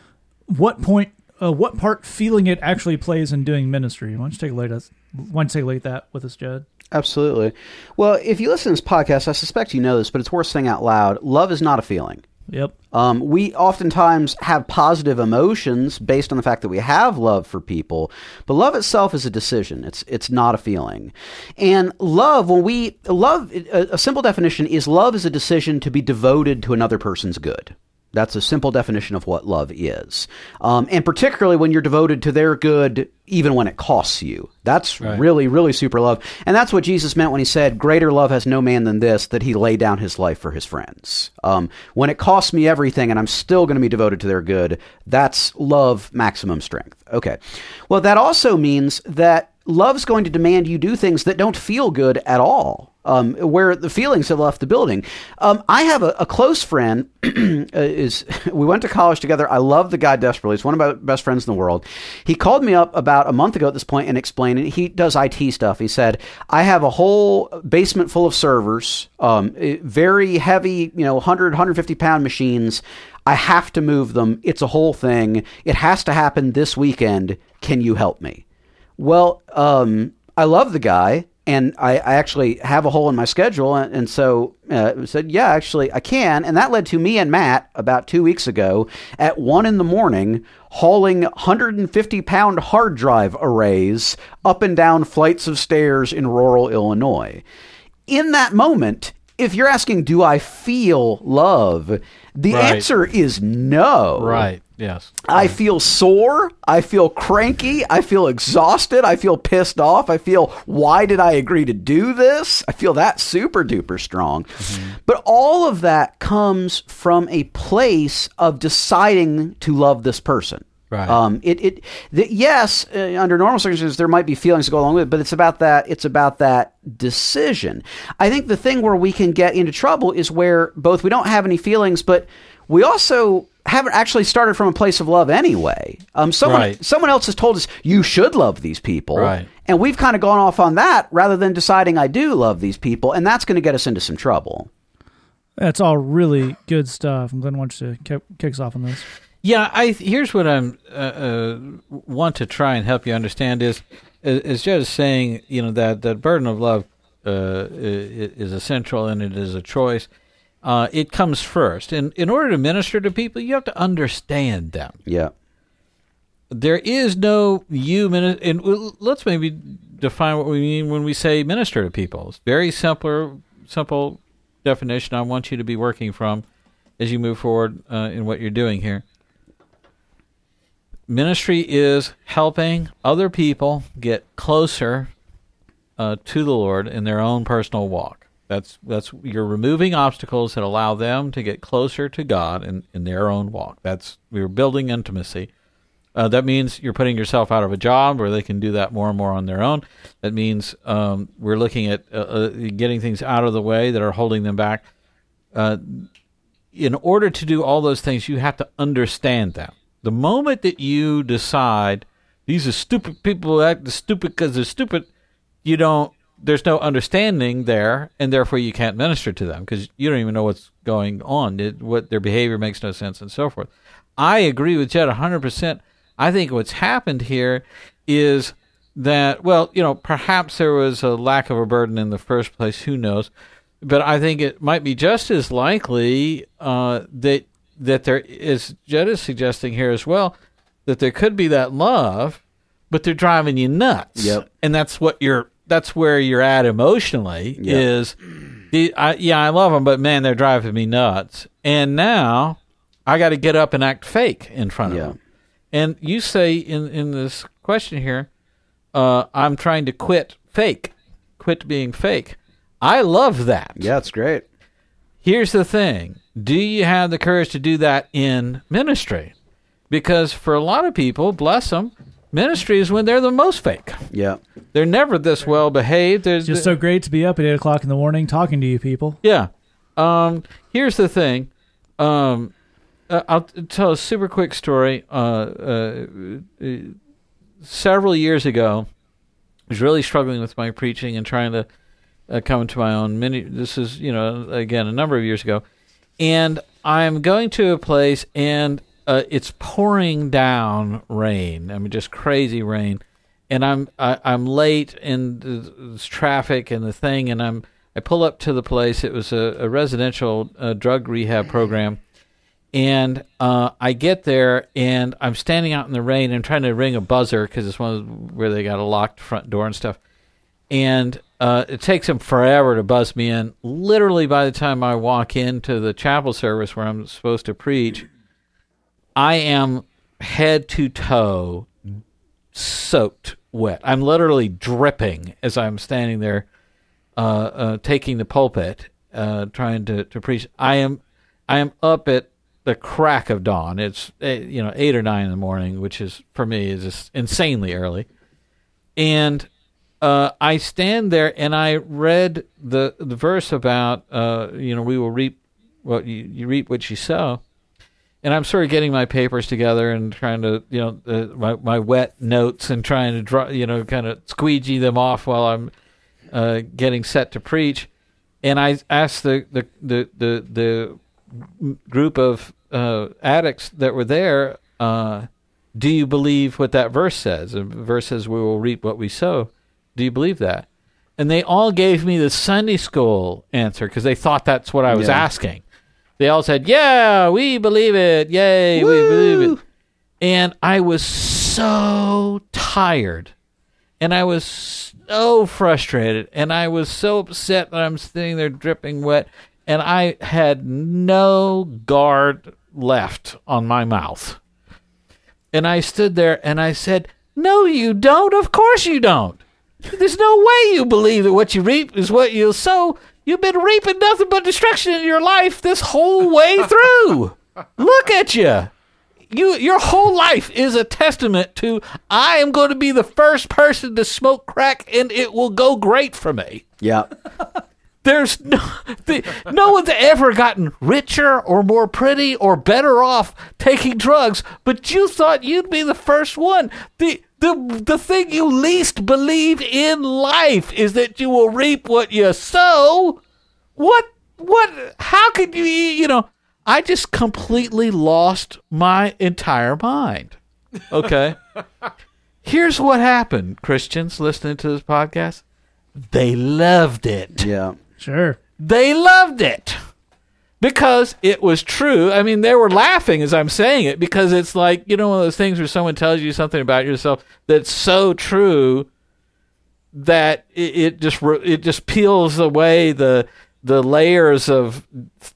what point, uh, what part feeling it actually plays in doing ministry. Why don't you take a look at? Why don't you take a look at that with us, Judd? Absolutely. Well, if you listen to this podcast, I suspect you know this, but it's worth saying out loud. Love is not a feeling. Yep. Um, we oftentimes have positive emotions based on the fact that we have love for people, but love itself is a decision. It's it's not a feeling. And love, when we love, a, a simple definition is love is a decision to be devoted to another person's good. That's a simple definition of what love is. Um, and particularly when you're devoted to their good, even when it costs you. That's Right. really, really super love. And that's what Jesus meant when he said, Greater love has no man than this, that he lay down his life for his friends. Um, when it costs me everything and I'm still going to be devoted to their good, that's love maximum strength. Okay. Well, that also means that love's going to demand you do things that don't feel good at all. Um, where the feelings have left the building. Um, I have a, a close friend. *clears throat* uh, is *laughs* we went to college together. I love the guy desperately. He's one of my best friends in the world. He called me up about a month ago at this point and explained it. He does IT stuff. He said, "I have a whole basement full of servers, um, eh, very heavy, you know, 100, 150 pound machines. I have to move them. It's a whole thing. It has to happen this weekend. Can you help me?" Well, um, I love the guy, and I, I actually have a hole in my schedule, and, and so uh, said, "Yeah, actually, I can." And that led to me and Matt about two weeks ago at one in the morning hauling 150 pound hard drive arrays up and down flights of stairs in rural Illinois. In that moment, if you're asking, "Do I feel love?" the Right. answer is no. Right. Yes. I feel sore. I feel cranky. I feel exhausted. I feel pissed off. I feel, why did I agree to do this? I feel that super duper strong. But all of that comes from a place of deciding to love this person. Right. Um, it, it, the, yes, uh, under normal circumstances, there might be feelings to go along with it, but it's about that, it's about that decision. I think the thing where we can get into trouble is where both we don't have any feelings, but we also haven't actually started from a place of love anyway. Um, someone, Right. someone else has told us you should love these people. Right. And we've kind of gone off on that rather than deciding I do love these people, and that's going to get us into some trouble. That's all really good stuff. I'm Glenn wants to kick, kick us off on this. Yeah, I here's what I'm uh, uh, want to try and help you understand is is is just saying you know that that burden of love uh, i- is essential and it is a choice. Uh, it comes first, and in order to minister to people, you have to understand them. Yeah. There is no you mini- and let's maybe define what we mean when we say minister to people. It's very simpler, simple definition. I want you to be working from as you move forward uh, in what you're doing here. Ministry is helping other people get closer uh, to the Lord in their own personal walk. That's that's you're removing obstacles that allow them to get closer to God in, in their own walk. That's we're building intimacy. Uh, that means you're putting yourself out of a job where they can do that more and more on their own. That means um, we're looking at uh, uh, getting things out of the way that are holding them back. Uh, in order to do all those things, you have to understand them. The moment that you decide these are stupid people act stupid because they're stupid, you don't. There's no understanding there, and therefore you can't minister to them because you don't even know what's going on. It, what their behavior makes no sense, and so forth. I agree with Jed 100. percent I think what's happened here is that well, you know, perhaps there was a lack of a burden in the first place. Who knows? But I think it might be just as likely uh, that that there is Jed is suggesting here as well that there could be that love, but they're driving you nuts. Yep. And that's what you're. That's where you're at emotionally. Yep. Is the I, yeah I love them, but man they're driving me nuts. And now I got to get up and act fake in front of them. And you say in in this question here, uh, I'm trying to quit fake, quit being fake. I love that. Yeah, it's great. here's the thing: Do you have the courage to do that in ministry? Because for a lot of people, bless them, ministry is when they're the most fake. Yeah. They're never this well behaved. It's Just so great to be up at eight o'clock in the morning talking to you people. Yeah. Um, here's the thing. Um, uh, I'll tell a super quick story. Uh, uh, several years ago, I was really struggling with my preaching and trying to uh, come to my own. Many. This is, you know, again a number of years ago, and I'm going to a place and uh, it's pouring down rain. I mean, just crazy rain, and I'm I, I'm late in the, traffic and the thing, and I'm I pull up to the place. It was a, a residential uh, drug rehab program, and uh, I get there and I'm standing out in the rain and trying to ring a buzzer because it's one of where they got a locked front door and stuff. And uh, it takes them forever to buzz me in. Literally, by the time I walk into the chapel service where I'm supposed to preach, I am head to toe soaked wet. I'm literally dripping as I'm standing there uh, uh, taking the pulpit, uh, trying to, to preach. I am I am up at the crack of dawn. It's eh, you know eight or nine in the morning, which is for me is just insanely early. And uh, I stand there and I read the the verse about uh, you know we will reap what you, you reap what you sow. And I'm sort of getting my papers together and trying to, you know, uh, my my wet notes and trying to draw, you know, kind of squeegee them off while I'm uh, getting set to preach. And I asked the the the the, the group of uh, addicts that were there, uh, "Do you believe what that verse says? The verse says we will reap what we sow. Do you believe that?" And they all gave me the Sunday school answer because they thought that's what I was Yeah. asking. They all said, "Yeah, we believe it. Yay, we believe it." And I was so tired and I was so frustrated and I was so upset that I'm sitting there dripping wet and I had no guard left on my mouth. And I stood there and I said, No, you don't. Of course you don't. There's no way you believe that what you reap is what you'll sow. You've been reaping nothing but destruction in your life this whole way *laughs* through. Look at you. You your whole life is a testament to I am going to be the first person to smoke crack and it will go great for me. Yeah. There's no, the, no one's ever gotten richer or more pretty or better off taking drugs, but you thought you'd be the first one. The the the thing you least believe in life is that you will reap what you sow. What what how could you you know, I just completely lost my entire mind. Okay? *laughs* Here's what happened, Christians listening to this podcast. They loved it. Yeah. Sure. They loved it because it was true. I mean, they were laughing as I'm saying it because it's like, you know, one of those things where someone tells you something about yourself that's so true that it, it just it just peels away the the layers of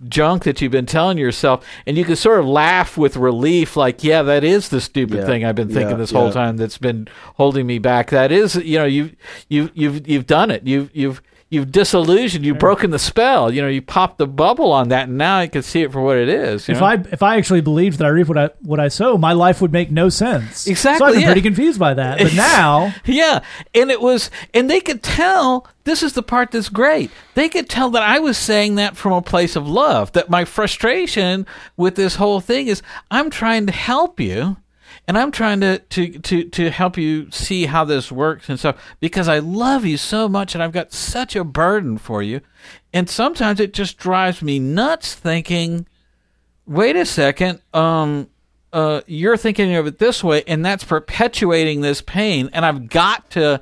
junk that you've been telling yourself and you can sort of laugh with relief like yeah that is the stupid Yeah. thing i've been thinking Yeah. this whole Yeah. time that's been holding me back that is you know you you you've you've done it you've you've you've disillusioned you've broken the spell you know you popped the bubble on that and now i can see it for what it is you If know? I if I actually believed that I reap what I what I sow, my life would make no sense. Exactly, So I've been yeah. pretty confused by that. But *laughs* now, Yeah, and it was, and they could tell. This is the part that's great. They could tell that I was saying that from a place of love. That my frustration with this whole thing is, I'm trying to help you, and I'm trying to to to to help you see how this works and stuff because I love you so much, and I've got such a burden for you, and sometimes it just drives me nuts thinking wait a second um uh you're thinking of it this way and that's perpetuating this pain. And i've got to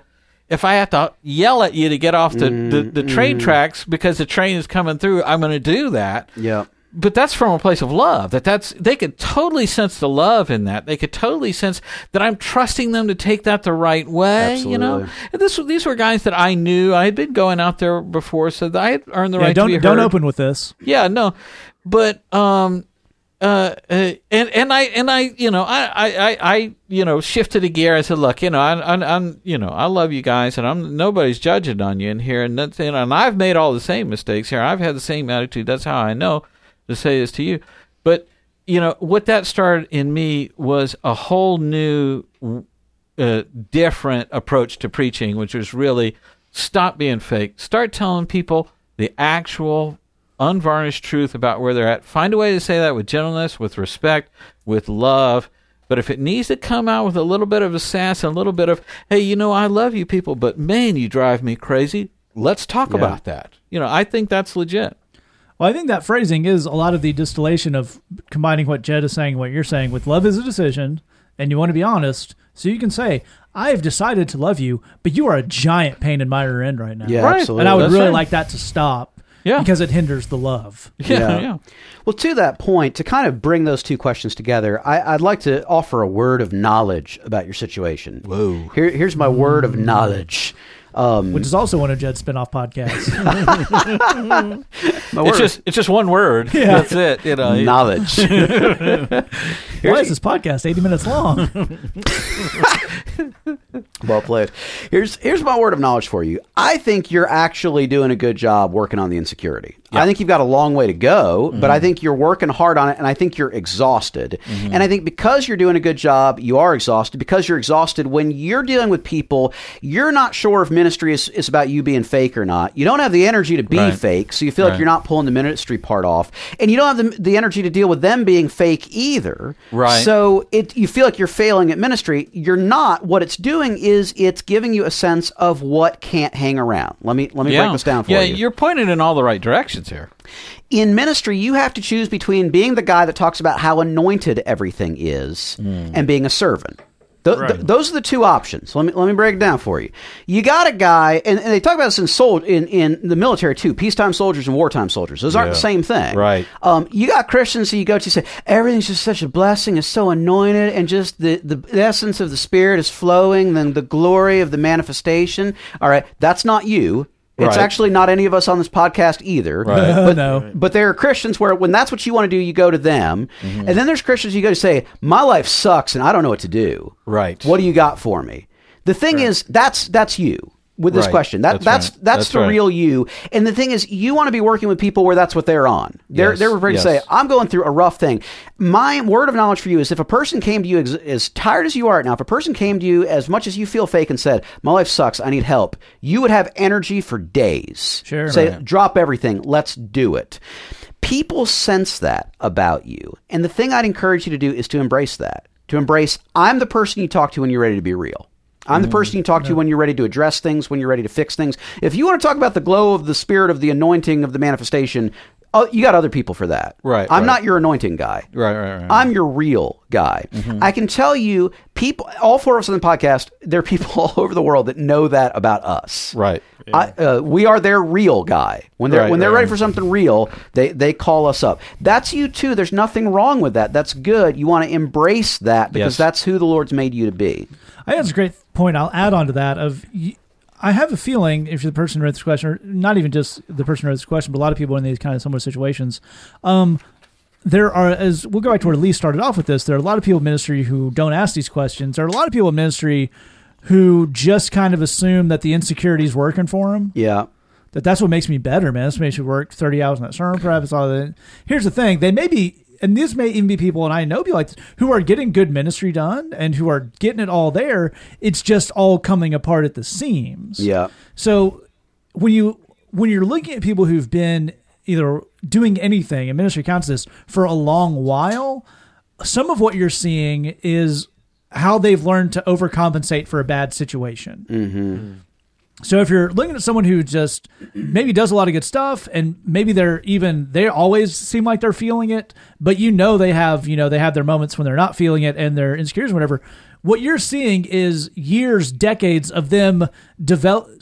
if i have to yell at you to get off the, the, the train tracks because the train is coming through i'm going to do that. Yeah. But that's from a place of love that that's they could totally sense the love in that they could totally sense that i'm trusting them to take that the right way you know and this these were guys that i knew i had been going out there before so that i had earned the yeah, right don't to be don't heard. open with this. Yeah, no, but um, uh, uh, and and I and I you know I, I, I, I you know shifted a gear. I said, look, you know, I, I, I'm you know I love you guys, and I'm nobody's judging on you in here, and that's you know, and I've made all the same mistakes here. I've had the same attitude. That's how I know to say this to you. But you know what that started in me was a whole new, uh, different approach to preaching, which was really stop being fake, start telling people the actual unvarnished truth about where they're at. Find a way to say that with gentleness, with respect, with love. But if it needs to come out with a little bit of a sass and a little bit of, hey, you know, I love you people, but man, you drive me crazy. Let's talk Yeah. about that. You know, I think that's legit. Well, I think that phrasing is a lot of the distillation of combining what Jed is saying, and what you're saying, with love is a decision, and you want to be honest. So you can say, I have decided to love you, but you are a giant pain in my rear end right now. Yeah, Right. absolutely. And I would That's really right. like that to stop. Yeah. Because it hinders the love. *laughs* Yeah, yeah. Well, to that point, to kind of bring those two questions together, I, I'd like to offer a word of knowledge about your situation. Whoa. Here, here's my word of knowledge. Um, Which is also one of Jed's spin-off podcasts. *laughs* my It's just it's just one word. Yeah. That's it. You know. *laughs* knowledge. *laughs* Why is this podcast 80 minutes long? well played. Here's here's my word of knowledge for you. I think you're actually doing a good job working on the insecurity. I think you've got a long way to go, but I mm-hmm. think you're working hard on it, and I think you're exhausted. Mm-hmm. And I think because you're doing a good job, you are exhausted. Because you're exhausted, when you're dealing with people, you're not sure if ministry is, is about you being fake or not. You don't have the energy to be Right. fake, so you feel like you're not pulling the ministry part off, and you don't have the, the energy to deal with them being fake either. Right. So it you feel like you're failing at ministry. You're not. What it's doing is it's giving you a sense of what can't hang around. Let me let me yeah. break this down for yeah, you. you're pointing in all the right directions here. In ministry, you have to choose between being the guy that talks about how anointed everything is Hmm. and being a servant. Th- th- those are the two options. Let me let me break it down for you. You got a guy, and, and they talk about this in sol- in in the military too. Peacetime soldiers and wartime soldiers. Those aren't Yeah. the same thing, Right. Um, you got Christians who you go to say everything's just such a blessing, it's so anointed, and just the the essence of the Spirit is flowing. Then the glory of the manifestation. All right, that's not you. It's Right. actually not any of us on this podcast either. Right. But, *laughs* No. but there are Christians where when that's what you want to do, you go to them. Mm-hmm. And then there's Christians you go to say, My life sucks and I don't know what to do. Right. What do you got for me? The thing is, that's that's you with this Right. question. That That's that's right. that's, That's the right. real you. And the thing is, you want to be working with people where that's what they're on. They're Yes. they're ready Yes. to say, I'm going through a rough thing. My word of knowledge for you is if a person came to you ex- as tired as you are right now, if a person came to you as much as you feel fake and said, My life sucks, I need help, you would have energy for days. Sure. Say, drop everything, let's do it. People sense that about you. And the thing I'd encourage you to do is to embrace that. To embrace, I'm the person you talk to when you're ready to be real. I'm the mm. person you talk to when you're ready to address things, when you're ready to fix things. If you want to talk about the glow of the spirit of the anointing of the manifestation, oh, you got other people for that. Right, I'm right. not your anointing guy. Right, right, right. I'm your real guy. I can tell you, people, all four of us on the podcast, there are people *laughs* all over the world that know that about us. right. I, uh, we are their real guy. When they're Right, when they're right, ready for something real, they they call us up. That's you too. There's nothing wrong with that. That's good. You want to embrace that because Yes. that's who the Lord's made you to be. I think that's a great point. I'll add on to that. Of y- I have a feeling if you're the person who wrote this question, or not even just the person who wrote this question, but a lot of people in these kind of similar situations, um, there are as we'll go back to where Lee started off with this. There are a lot of people in ministry who don't ask these questions. There are a lot of people in ministry who just kind of assume that the insecurity is working for them. Yeah. That that's what makes me better, man. That's This makes me work thirty hours in that sermon prep. It's all that. Here's the thing: they may be, and these may even be people, and I know people like this, who are getting good ministry done and who are getting it all there. It's just all coming apart at the seams. Yeah. So when you when you're looking at people who've been either doing anything, and ministry counts this for a long while, some of what you're seeing is how they've learned to overcompensate for a bad situation. Mm-hmm. Mm. So if you're looking at someone who just maybe does a lot of good stuff and maybe they're even they always seem like they're feeling it, but you know they have, you know, they have their moments when they're not feeling it and they're insecure whatever. What you're seeing is years, decades of them develop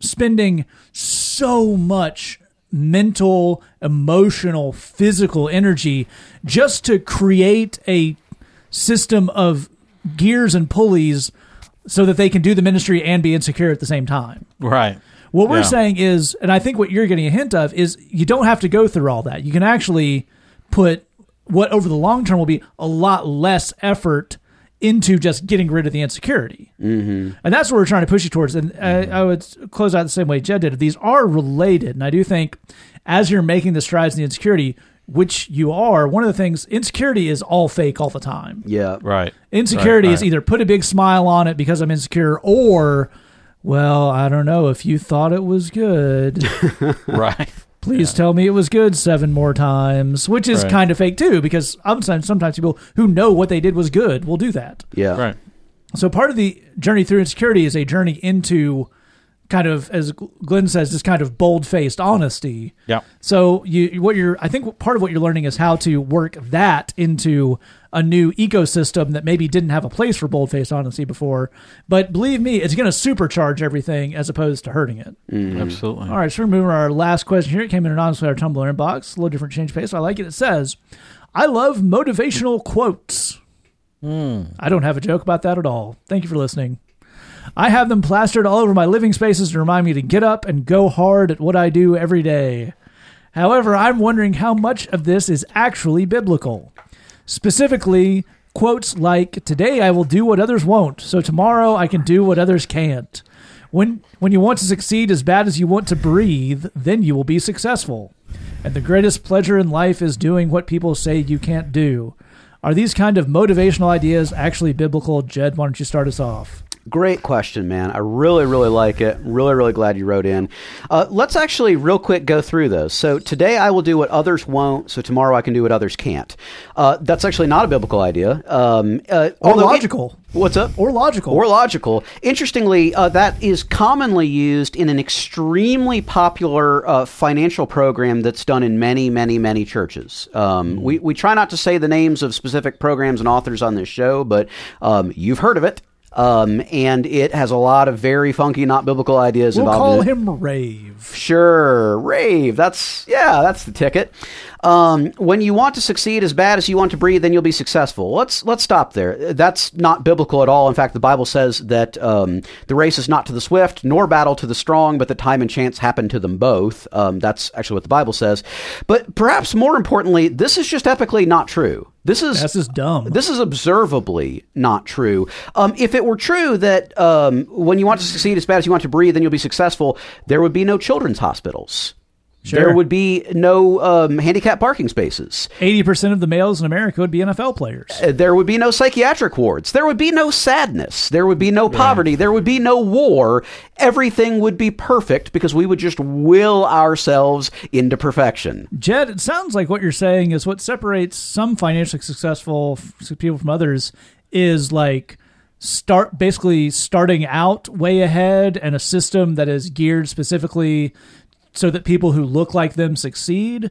spending so much mental, emotional, physical energy just to create a system of gears and pulleys so that they can do the ministry and be insecure at the same time. Right. What we're Yeah. saying is, and I think what you're getting a hint of is you don't have to go through all that. You can actually put what over the long term will be a lot less effort into just getting rid of the insecurity. Mm-hmm. And that's what we're trying to push you towards. And I, I would close out the same way Jed did. These are related. And I do think as you're making the strides in the insecurity, which you are, one of the things, insecurity is all fake all the time. Yeah. Right. Insecurity Right, is either put a big smile on it because I'm insecure or, well, I don't know, if you thought it was good. *laughs* Right. Please tell me it was good seven more times, which is Right. kind of fake too, because sometimes sometimes people who know what they did was good will do that. Yeah. Right. So part of the journey through insecurity is a journey into kind of, as Glenn says, this kind of bold faced honesty. Yeah. So you, what you're, I think part of what you're learning is how to work that into a new ecosystem that maybe didn't have a place for bold faced honesty before. But believe me, it's going to supercharge everything as opposed to hurting it. Mm-hmm. Absolutely. All right, so we're moving to our last question here. It came in anonymously our Tumblr inbox. A little different change pace. I like it. It says, I love motivational quotes. Hmm. I don't have a joke about that at all. Thank you for listening. I have them plastered all over my living spaces to remind me to get up and go hard at what I do every day. However, I'm wondering how much of this is actually biblical. Specifically, quotes like, Today I will do what others won't, so tomorrow I can do what others can't. When, when you want to succeed as bad as you want to breathe, then you will be successful. And the greatest pleasure in life is doing what people say you can't do. Are these kind of motivational ideas actually biblical? Jed, why don't you start us off? Great question, man. I really, really like it. Really, really glad you wrote in. Uh, let's actually, real quick, go through those. So, today I will do what others won't, so tomorrow I can do what others can't. Uh, that's actually not a biblical idea. Um, uh, Or although it- logical. what's up? Or logical. Or logical. Interestingly, uh, that is commonly used in an extremely popular uh, financial program that's done in many, many, many churches. Um, we, we try not to say the names of specific programs and authors on this show, but um, you've heard of it. Um, and it has a lot of very funky, not biblical ideas we'll involved. call in him Rave. Sure, rave. That's yeah, that's the ticket. Um, when you want to succeed as bad as you want to breathe, then you'll be successful. Let's let's stop there. That's not biblical at all. In fact, the Bible says that um, the race is not to the swift, nor battle to the strong, but the time and chance happen to them both. Um, that's actually what the Bible says. But perhaps more importantly, this is just epically not true. This is That's just dumb. this is observably not true. Um, if it were true that um, when you want to succeed as bad as you want to breathe, then you'll be successful, there would be no children's hospitals. Sure. There would be no um, handicap parking spaces. 80% of the males in America would be NFL players. Uh, There would be no psychiatric wards. There would be no sadness. There would be no poverty. There would be no war. Everything would be perfect because we would just will ourselves into perfection. Jed, it sounds like what you're saying is what separates some financially successful people from others is like start basically starting out way ahead and a system that is geared specifically so that people who look like them succeed.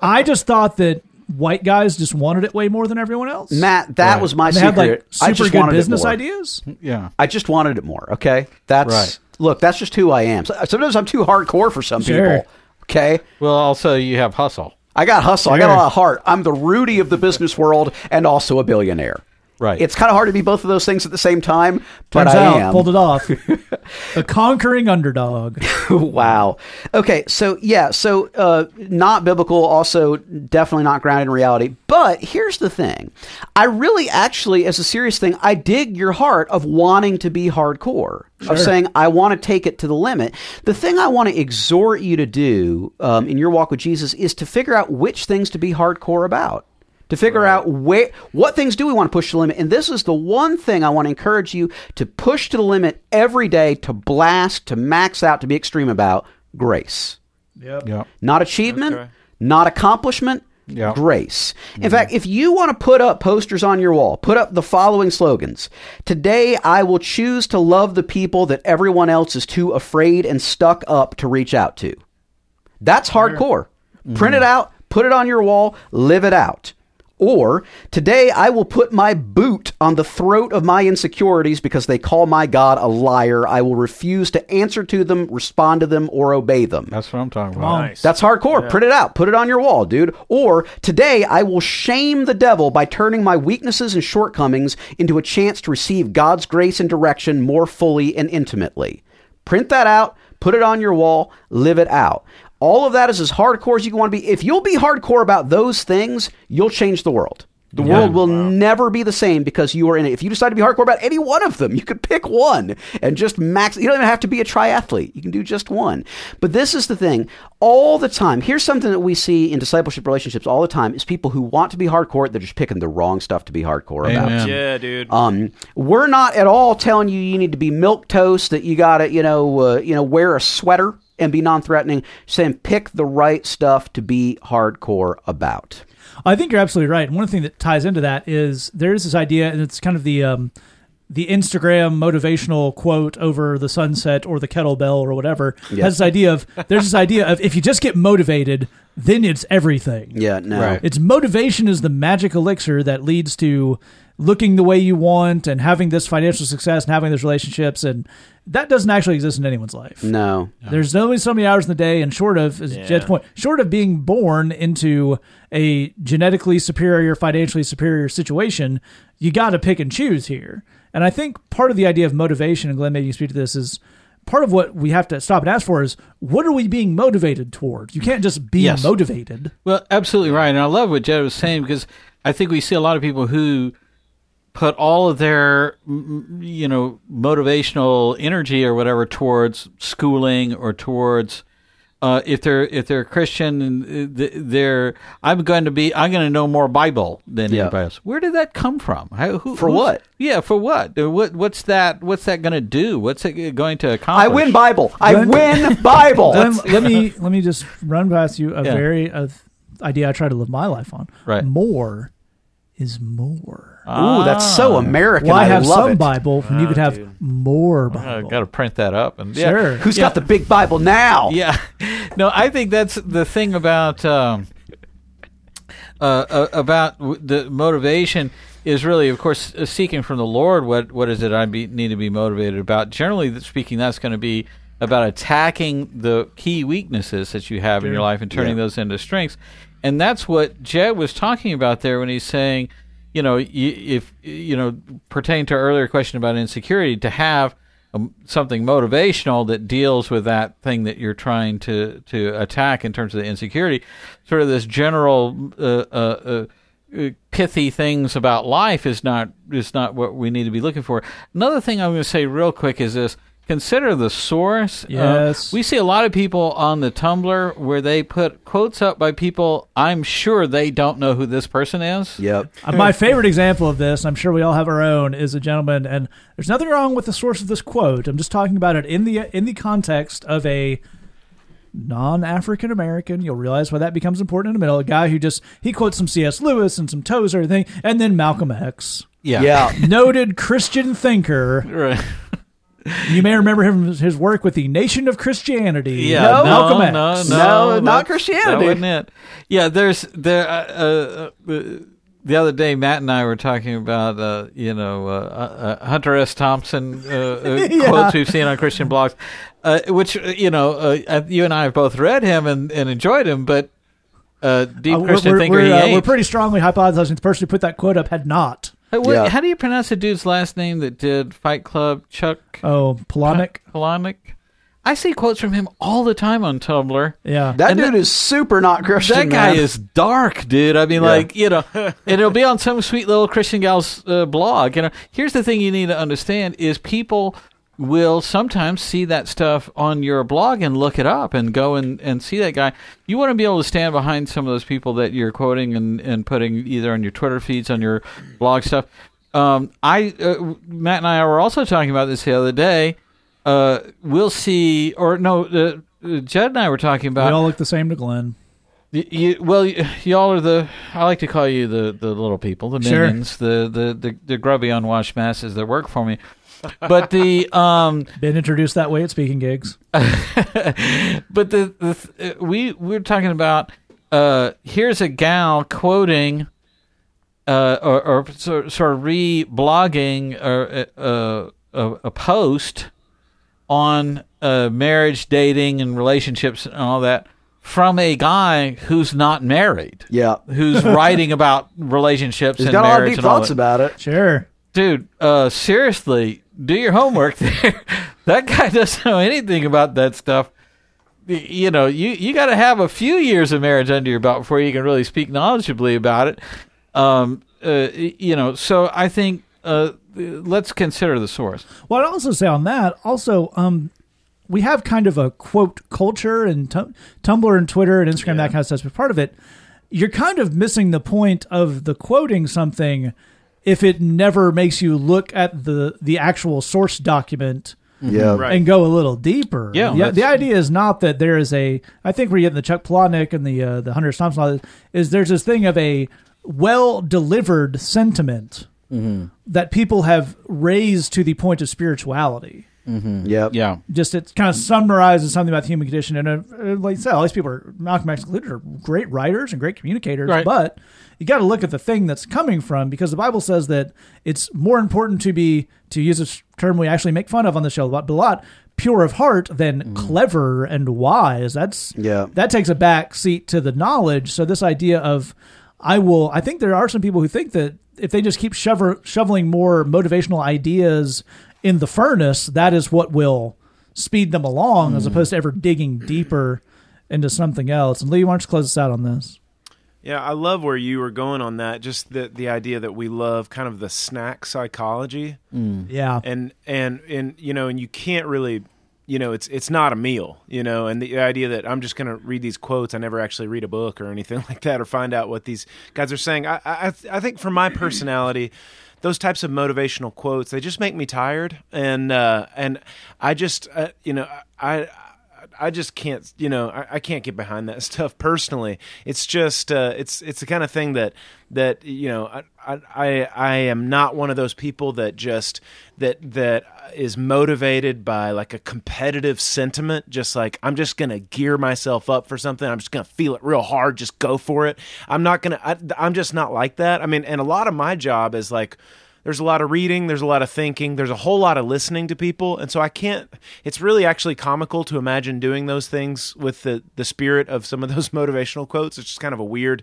I just thought that white guys just wanted it way more than everyone else. Matt, that Right. was my they secret. had like I just good wanted it business more. ideas. Yeah. I just wanted it more. Okay, that's Right. look. That's just who I am. Sometimes I'm too hardcore for some Sure. people. Okay, Well, also you have hustle. I got hustle. I got a lot of heart. I'm the Rudy of the business world and also a billionaire. Right. It's kind of hard to be both of those things at the same time, but Turns I out, am. pulled it off. *laughs* the conquering underdog. *laughs* wow. Okay, so yeah, so uh, not biblical, also definitely not grounded in reality. But here's the thing: I really, actually, as a serious thing, I dig your heart of wanting to be hardcore, of saying I want to take it to the limit. The thing I want to exhort you to do um, in your walk with Jesus is to figure out which things to be hardcore about to figure out where what things do we want to push to the limit and this is the one thing i want to encourage you to push to the limit every day to blast to max out to be extreme about grace Yep. Yeah. not achievement Okay. not accomplishment Yeah. grace in mm-hmm. fact if you want to put up posters on your wall put up the following slogans today i will choose to love the people that everyone else is too afraid and stuck up to reach out to that's hardcore. Print it mm-hmm. out, put it on your wall, live it out. Or, today I will put my boot on the throat of my insecurities because they call my God a liar. I will refuse to answer to them, respond to them, or obey them. That's what I'm talking about. Nice. That's hardcore. Print it out. Put it on your wall, dude. Or today I will shame the devil by turning my weaknesses and shortcomings into a chance to receive God's grace and direction more fully and intimately. Print that out. Put it on your wall. Live it out. All of that is as hardcore as you want to be. If you'll be hardcore about those things, you'll change the world. The world will never be the same because you are in it. If you decide to be hardcore about any one of them, you could pick one and just max. You don't even have to be a triathlete. You can do just one. But this is the thing. All the time, here's something that we see in discipleship relationships all the time: is people who want to be hardcore, they're just picking the wrong stuff to be hardcore about. Yeah, dude. Um, we're not at all telling you you need to be milk toast, that you got to, you know, uh, you know, wear a sweater and be non-threatening. Saying pick the right stuff to be hardcore about. I think you're absolutely right. And one thing that ties into that is there is this idea, and it's kind of the um, the Instagram motivational quote over the sunset or the kettlebell or whatever Yeah. has this idea of there's this idea of if you just get motivated, then it's everything. Yeah, no. Right. It's motivation is the magic elixir that leads to looking the way you want and having this financial success and having those relationships and that doesn't actually exist in anyone's life. No. There's only so many hours in the day, and short of, as Yeah. Jed's point, short of being born into a genetically superior, financially superior situation, you got to pick and choose here. And I think part of the idea of motivation, and Glenn, maybe you speak to this, is part of what we have to stop and ask for is what are we being motivated toward? You can't just be Yes. motivated. Well, absolutely right, and I love what Jed was saying because I think we see a lot of people who put all of their, you know, motivational energy or whatever towards schooling or towards. Uh, if they're if they're Christian and uh, they're I'm going to be I'm going to know more Bible than Yeah. anybody else. Where did that come from? How, who, For what? Yeah, for what? Uh, What what's that? What's that going to do? What's it going to accomplish? I win Bible. I Glenn- win Bible. Glenn, let me let me just run past you a *laughs* Yeah. very uh, idea I try to live my life on. Right. More is more. Ooh, that's so American. Why I have love some it. Bible when you could have dude. more I Bible? got to print that up and yeah. Sure. Who's Yeah. got the big Bible now? *laughs* Yeah, no, I think that's the thing about um, uh, uh, about w- the motivation is really, of course, uh, seeking from the Lord. What what is it I be, need to be motivated about? Generally speaking, that's going to be about attacking the key weaknesses that you have in your life and turning Yeah. those into strengths. And that's what Jed was talking about there when he's saying, you know, if you know, pertaining to earlier question about insecurity, to have um, something motivational that deals with that thing that you're trying to to attack in terms of the insecurity, sort of this general uh, uh, uh, uh, pithy things about life is not is not what we need to be looking for. Another thing I'm going to say real quick is this. Consider the source. Uh, Yes. we see a lot of people on the Tumblr where they put quotes up by people. I'm sure they don't know who this person is. Yep. Uh, My favorite example of this, I'm sure we all have our own, is a gentleman, and there's nothing wrong with the source of this quote. I'm just talking about it in the in the context of a non-African American. You'll realize why that becomes important in a minute. A guy who just he quotes some C.S. Lewis and some Tozer thing, and then Malcolm X, Yeah. Yeah. noted Christian thinker. *laughs* Right. You may remember him his work with the Nation of Christianity. Yeah, No, Malcolm no, X. No, No, no, not Christianity. That wasn't it. Yeah, there's there. Uh, uh, uh, the other day, Matt and I were talking about uh, you know uh, uh, Hunter S. Thompson uh, uh, *laughs* Yeah. quotes we've seen on Christian blogs, uh, which you know uh, you and I have both read him and, and enjoyed him, but uh, deep Uh, Christian we're, thinker we're, he uh, ain't. we're pretty strongly hypothesizing the person who put that quote up had not. Uh, what- Yeah. How do you pronounce the dude's last name that did Fight Club? Chuck Oh, Polonic. Palahniuk? I see quotes from him all the time on Tumblr. Yeah. That And dude that- is super not Christian. That guy man. is dark, dude. I mean, Yeah. like you know, *laughs* and it'll be on some sweet little Christian gal's uh, blog. You know, here's the thing you need to understand: is people will sometimes see that stuff on your blog and look it up and go and, and see that guy. You want to be able to stand behind some of those people that you're quoting and, and putting either on your Twitter feeds, on your blog stuff. Um, I uh, Matt and I were also talking about this the other day. Uh, we'll see, or no, uh, Jed and I were talking about we about all look the same to Glenn. You, well, y- y'all are the. I like to call you the, the little people, the Sure. minions, the, the, the, the grubby unwashed masses that work for me. *laughs* But the um, Been introduced that way at speaking gigs. *laughs* but the, the th- uh, we we're talking about. Uh, here's a gal quoting, uh, or, or sort, sort of re-blogging or uh, a, a post on uh, marriage, dating, and relationships and all that from a guy who's not married. Yeah. who's *laughs* writing about relationships He's and got a lot of deep and all thoughts that. about it. Sure. Dude, uh, seriously, do your homework *laughs* there. that guy doesn't know anything about that stuff. you know, you you got to have a few years of marriage under your belt before you can really speak knowledgeably about it. Um, uh, you know, so I think uh, let's consider the source. Well, I'd also say on that, also, um, we have kind of a quote culture and tu- Tumblr and Twitter and Instagram, that kind of stuff. But part of it, you're kind of missing the point of the quoting something if it never makes you look at the the actual source document Yeah. Right. and go a little deeper. Yeah, the, the idea is not that there is a. I think we're getting the Chuck Palahniuk and the uh, the Hunter Thompson. all Is there's this thing of a well delivered sentiment that people have raised to the point of spirituality. Yep. Yeah, Yeah. Just it kind of summarizes something about the human condition, and uh, like I said, all these people are Malcolm X included are great writers and great communicators, Right. but you got to look at the thing that's coming from because the Bible says that it's more important to be to use a term we actually make fun of on the show a lot, but a lot pure of heart than clever and wise. That's Yeah. that takes a back seat to the knowledge. So this idea of I will, I think there are some people who think that if they just keep shover, shoveling more motivational ideas in the furnace, that is what will speed them along, as hmm. opposed to ever digging deeper into something else. And Lee, why don't you close us out on this? Yeah, I love where you were going on that. Just the the idea that we love kind of the snack psychology, mm. Yeah, and and and you know, and you can't really, you know, it's it's not a meal, you know, and the idea that I'm just going to read these quotes, I never actually read a book or anything *laughs* like that, or find out what these guys are saying. I I, I think for my personality. Those types of motivational quotes, they just make me tired, and uh, and I just, uh, you know, I I just can't, you know, I, I can't get behind that *laughs* stuff personally. It's just, uh, it's it's the kind of thing that that you know, I, I I am not one of those people that just that that is motivated by like a competitive sentiment. Just like I'm just gonna gear myself up for something. I'm just gonna feel it real hard. Just go for it. I'm not gonna. I, I'm just not like that. I mean, and a lot of my job is like there's a lot of reading there's a lot of thinking there's a whole lot of listening to people. And so i can't it's really actually comical to imagine doing those things with the the spirit of some of those *laughs* motivational quotes. It's just kind of a weird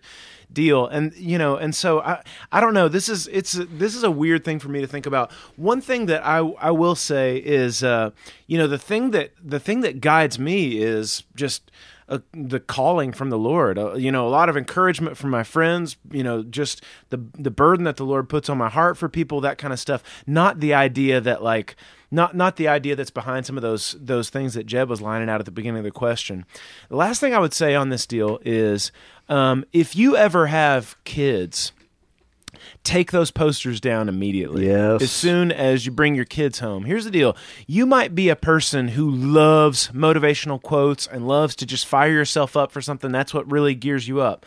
deal. And you know and so i i don't know. This is it's this is a weird thing for me to think about. One thing that i i will say is uh you know the thing that the thing that guides me is just uh, the calling from the Lord. Uh, you know, a lot of encouragement from my friends. You know, just the the burden that the Lord puts on my heart for people, that kind of stuff. Not the idea that like. Not, not the idea that's behind some of those those things that Jed was lining out at the beginning of the question. The last thing I would say on this deal is, um, if you ever have kids, take those posters down immediately. Yes. As soon as you bring your kids home. Here's the deal. You might be a person who loves motivational quotes and loves to just fire yourself up for something. That's what really gears you up.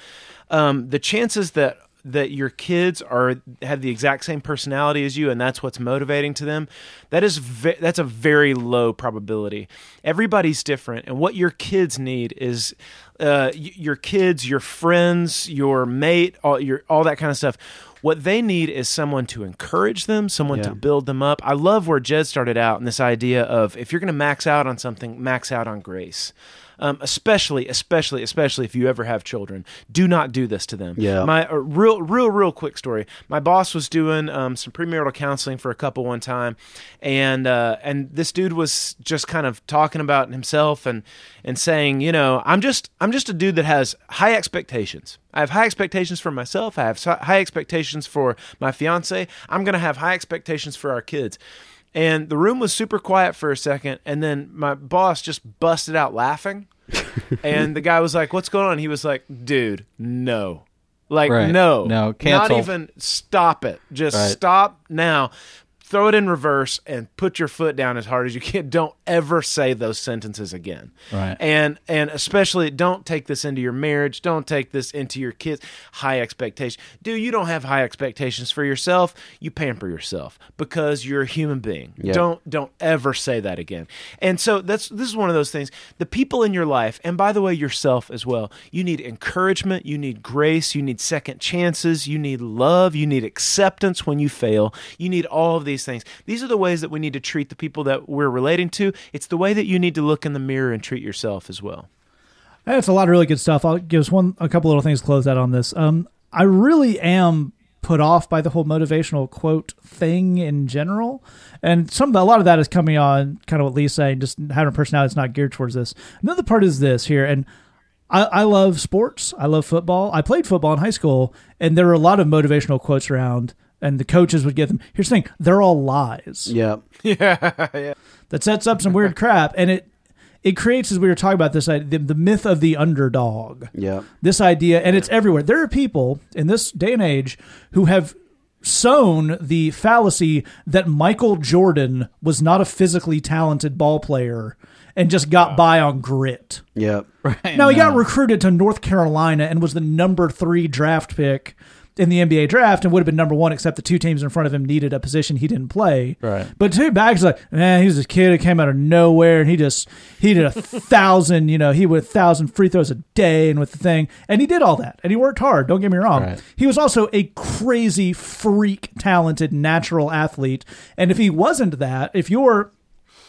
Um, the chances that that your kids are have the exact same personality as you and that's what's motivating to them that is ve- that's a very low probability everybody's different and what your kids need is uh, y- your kids your friends your mate all your all that kind of stuff what they need is someone to encourage them, someone to build them up. I love where Jed started out in this idea of if you're going to max out on something, max out on grace. Um, especially, especially, especially if you ever have children, do not do this to them. Yeah. My a real, real, real quick story. My boss was doing um, some premarital counseling for a couple one time, and uh, and this dude was just kind of talking about himself and and saying, you know, I'm just I'm just a dude that has high expectations. I have high expectations for myself. I have high expectations for my fiance. I'm going to have high expectations for our kids. And the room was super quiet for a second, and then my boss just busted out laughing. *laughs* and the guy was like, "What's going on?" He was like, "Dude, no." Like Right. no, No, not even stop it. Just Right. stop now. Throw it in reverse and put your foot down as hard as you can. *laughs* Don't ever say those sentences again. Right. And and especially don't take this into your marriage. Don't take this into your kids. High expectations. Dude, you don't have high expectations for yourself. You pamper yourself because you're a human being. Yeah. Don't don't ever say that again. And so that's this is one of those things. The people in your life, and by the way, yourself as well. You need encouragement. You need grace. You need second chances. You need love. You need acceptance when you fail. You need all of these things. These are the ways that we need to treat the people that we're relating to. It's the way that you need to look in the mirror and treat yourself as well. That's a lot of really good stuff. I'll give us one a couple little things to close out on this. Um, I really am put off by the whole motivational quote thing in general. And some a lot of that is coming on kind of what Lee's saying, just having a personality that's not geared towards this. Another part is this here, and I, I love sports. I love football. I played football in high school, and there were a lot of motivational quotes around, and the coaches would get them. Here's the thing: they're all lies Yeah. *laughs* Yeah. yeah. That sets up some weird crap, and it it creates, as we were talking about this, the, the myth of the underdog. Yeah. This idea, and it's everywhere. There are people in this day and age who have sown the fallacy that Michael Jordan was not a physically talented ball player and just got by on grit. Yeah. Right. Now he got recruited to North Carolina and was the number three draft pick in the NBA draft and would have been number one, except the two teams in front of him needed a position he didn't play. Right. But two bags like, man, he was a kid who came out of nowhere and he just he did a *laughs* thousand, you know, he would a thousand free throws a day and with the thing. And he did all that. And he worked hard, don't get me wrong. Right. He was also a crazy freak talented natural athlete. And if he wasn't that, if you're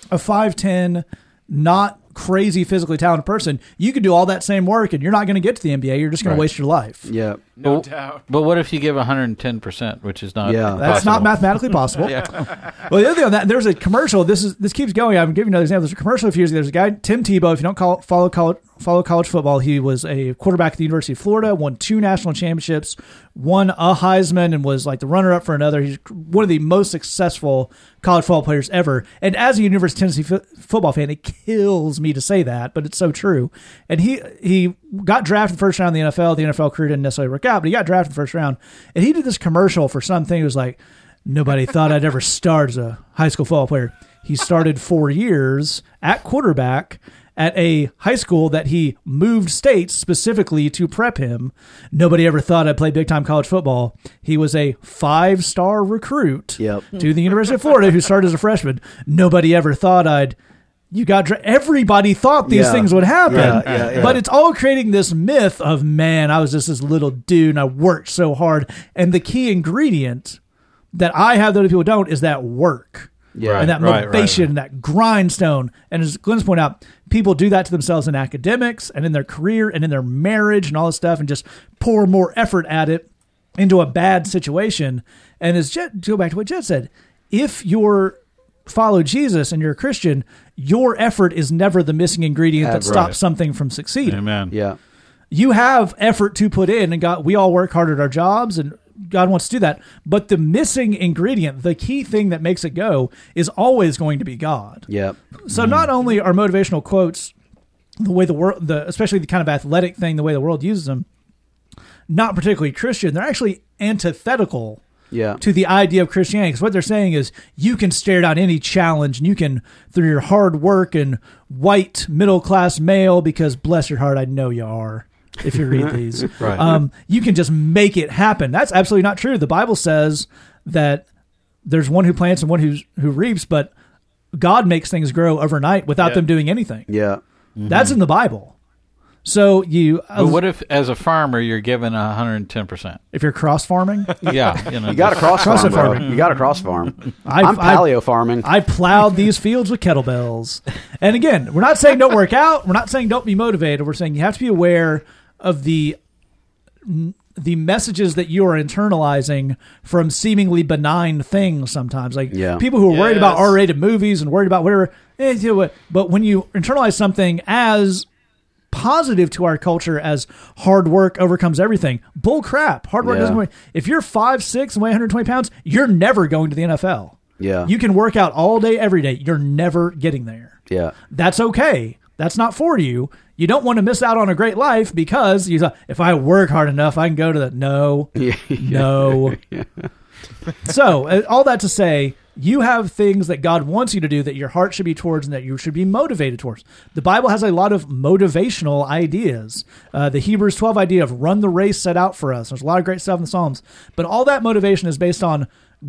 a 5'10, not crazy physically talented person, you could do all that same work and you're not going to get to the NBA. You're just going Right. to waste your life. Yeah. No Well, doubt. But what if you give 110%, which is not Yeah. That's not mathematically possible. *laughs* *laughs* Well, the other thing on that, there's a commercial. This is this keeps going. I'm giving you another example. There's a commercial a few years ago. There's a guy, Tim Tebow. If you don't call, follow college follow college football, he was a quarterback at the University of Florida. Won two national championships. Won a Heisman and was like the runner up for another. He's one of the most successful college football players ever. And as a University of Tennessee fo- football fan, it kills me to say that, but it's so true. And he he got drafted first round in the NFL. The NFL career didn't necessarily work out, but he got drafted first round. And he did this commercial for something. It was like nobody thought I'd ever start as a high school football player. He started four years at quarterback at a high school that he moved states specifically to prep him. Nobody ever thought I'd play big time college football. He was a five star recruit Yep. to the University of Florida who started as a freshman. Nobody ever thought I'd. You got everybody thought these Yeah. things would happen, Yeah, yeah, but it's all creating this myth of man. I was just this little dude and I worked so hard, and the key ingredient that I have that other people don't is that work Yeah. and that Right, right, motivation and that grindstone. And as Glenn's pointed out, people do that to themselves in academics and in their career and in their marriage and all this stuff and just pour more effort at it into a bad situation. And as Jed, to go back to what Jed said, if you're follow Jesus and you're a Christian, your effort is never the missing ingredient that Right. stops something from succeeding Amen. Yeah. you have effort to put in and God we all work hard at our jobs and God wants to do that but the missing ingredient the key thing that makes it go is always going to be God Yeah. so mm-hmm. not only are motivational quotes the way the world the especially the kind of athletic thing the way the world uses them not particularly Christian they're actually antithetical Yeah. to the idea of Christianity. Because what they're saying is you can stare down any challenge and you can, through your hard work and white middle class male, because bless your heart, I know you are. If you read these, *laughs* Right. um, you can just make it happen. That's absolutely not true. The Bible says that there's one who plants and one who who reaps, but God makes things grow overnight without Yeah. them doing anything. Yeah. That's in the Bible. So you, But what if, as a farmer, you're given 110%? if you're cross farming? *laughs* Yeah. You, know, You got to cross farm, CrossFit bro. farming. You got to cross farm. I, I'm I- paleo farming. I plowed these fields with kettlebells. And again, we're not saying don't work out. We're not saying don't be motivated. We're saying you have to be aware of the the messages that you are internalizing from seemingly benign things sometimes. Like Yeah. people who are worried about R-rated movies and worried about whatever. eh, you know what, But when you internalize something as positive to our culture as hard work overcomes everything. Bull crap. Hard work Yeah. doesn't. Work. If you're five six and weigh 120 pounds, you're never going to the NFL. Yeah. You can work out all day, every day. You're never getting there. yeah. That's okay. That's not for you. You don't want to miss out on a great life because you thought, if I work hard enough, I can go to the. No, *laughs* Yeah. no. *laughs* so, uh, all that to say, you have things that God wants you to do that your heart should be towards and that you should be motivated towards. The Bible has a lot of motivational ideas. Uh, the Hebrews 12 idea of run the race set out for us. There's a lot of great stuff in the Psalms. But all that motivation is based on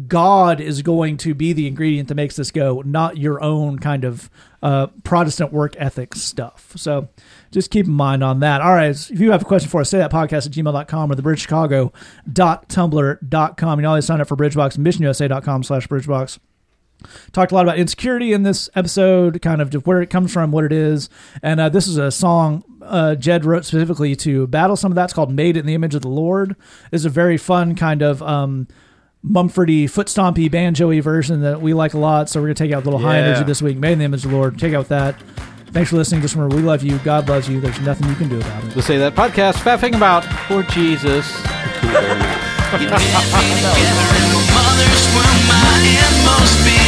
God is going to be the ingredient that makes this go, not your own kind of uh, Protestant work ethic stuff. So just keep in mind on that. All right. If you have a question for us, say that podcast at gmail.com or the bridgechicago.tumblr.com. You can always sign up for Bridgebox, missionusa.com slash Bridgebox. talked a lot about insecurity in this episode, kind of where it comes from, what it is, and uh, this is a song uh, Jed wrote specifically to battle some of that. It's called "Made in the Image of the Lord." It's a very fun kind of um, Mumfordy, foot stompy, banjoy version that we like a lot. So we're gonna take out a little high Yeah. energy this week. "Made in the Image of the Lord." Take out that. Thanks for listening. Just remember, we love you. God loves you. There's nothing you can do about it. To say that podcast, faffing about for Jesus. *laughs* You knit me together in my mother's womb, my inmost being made by you.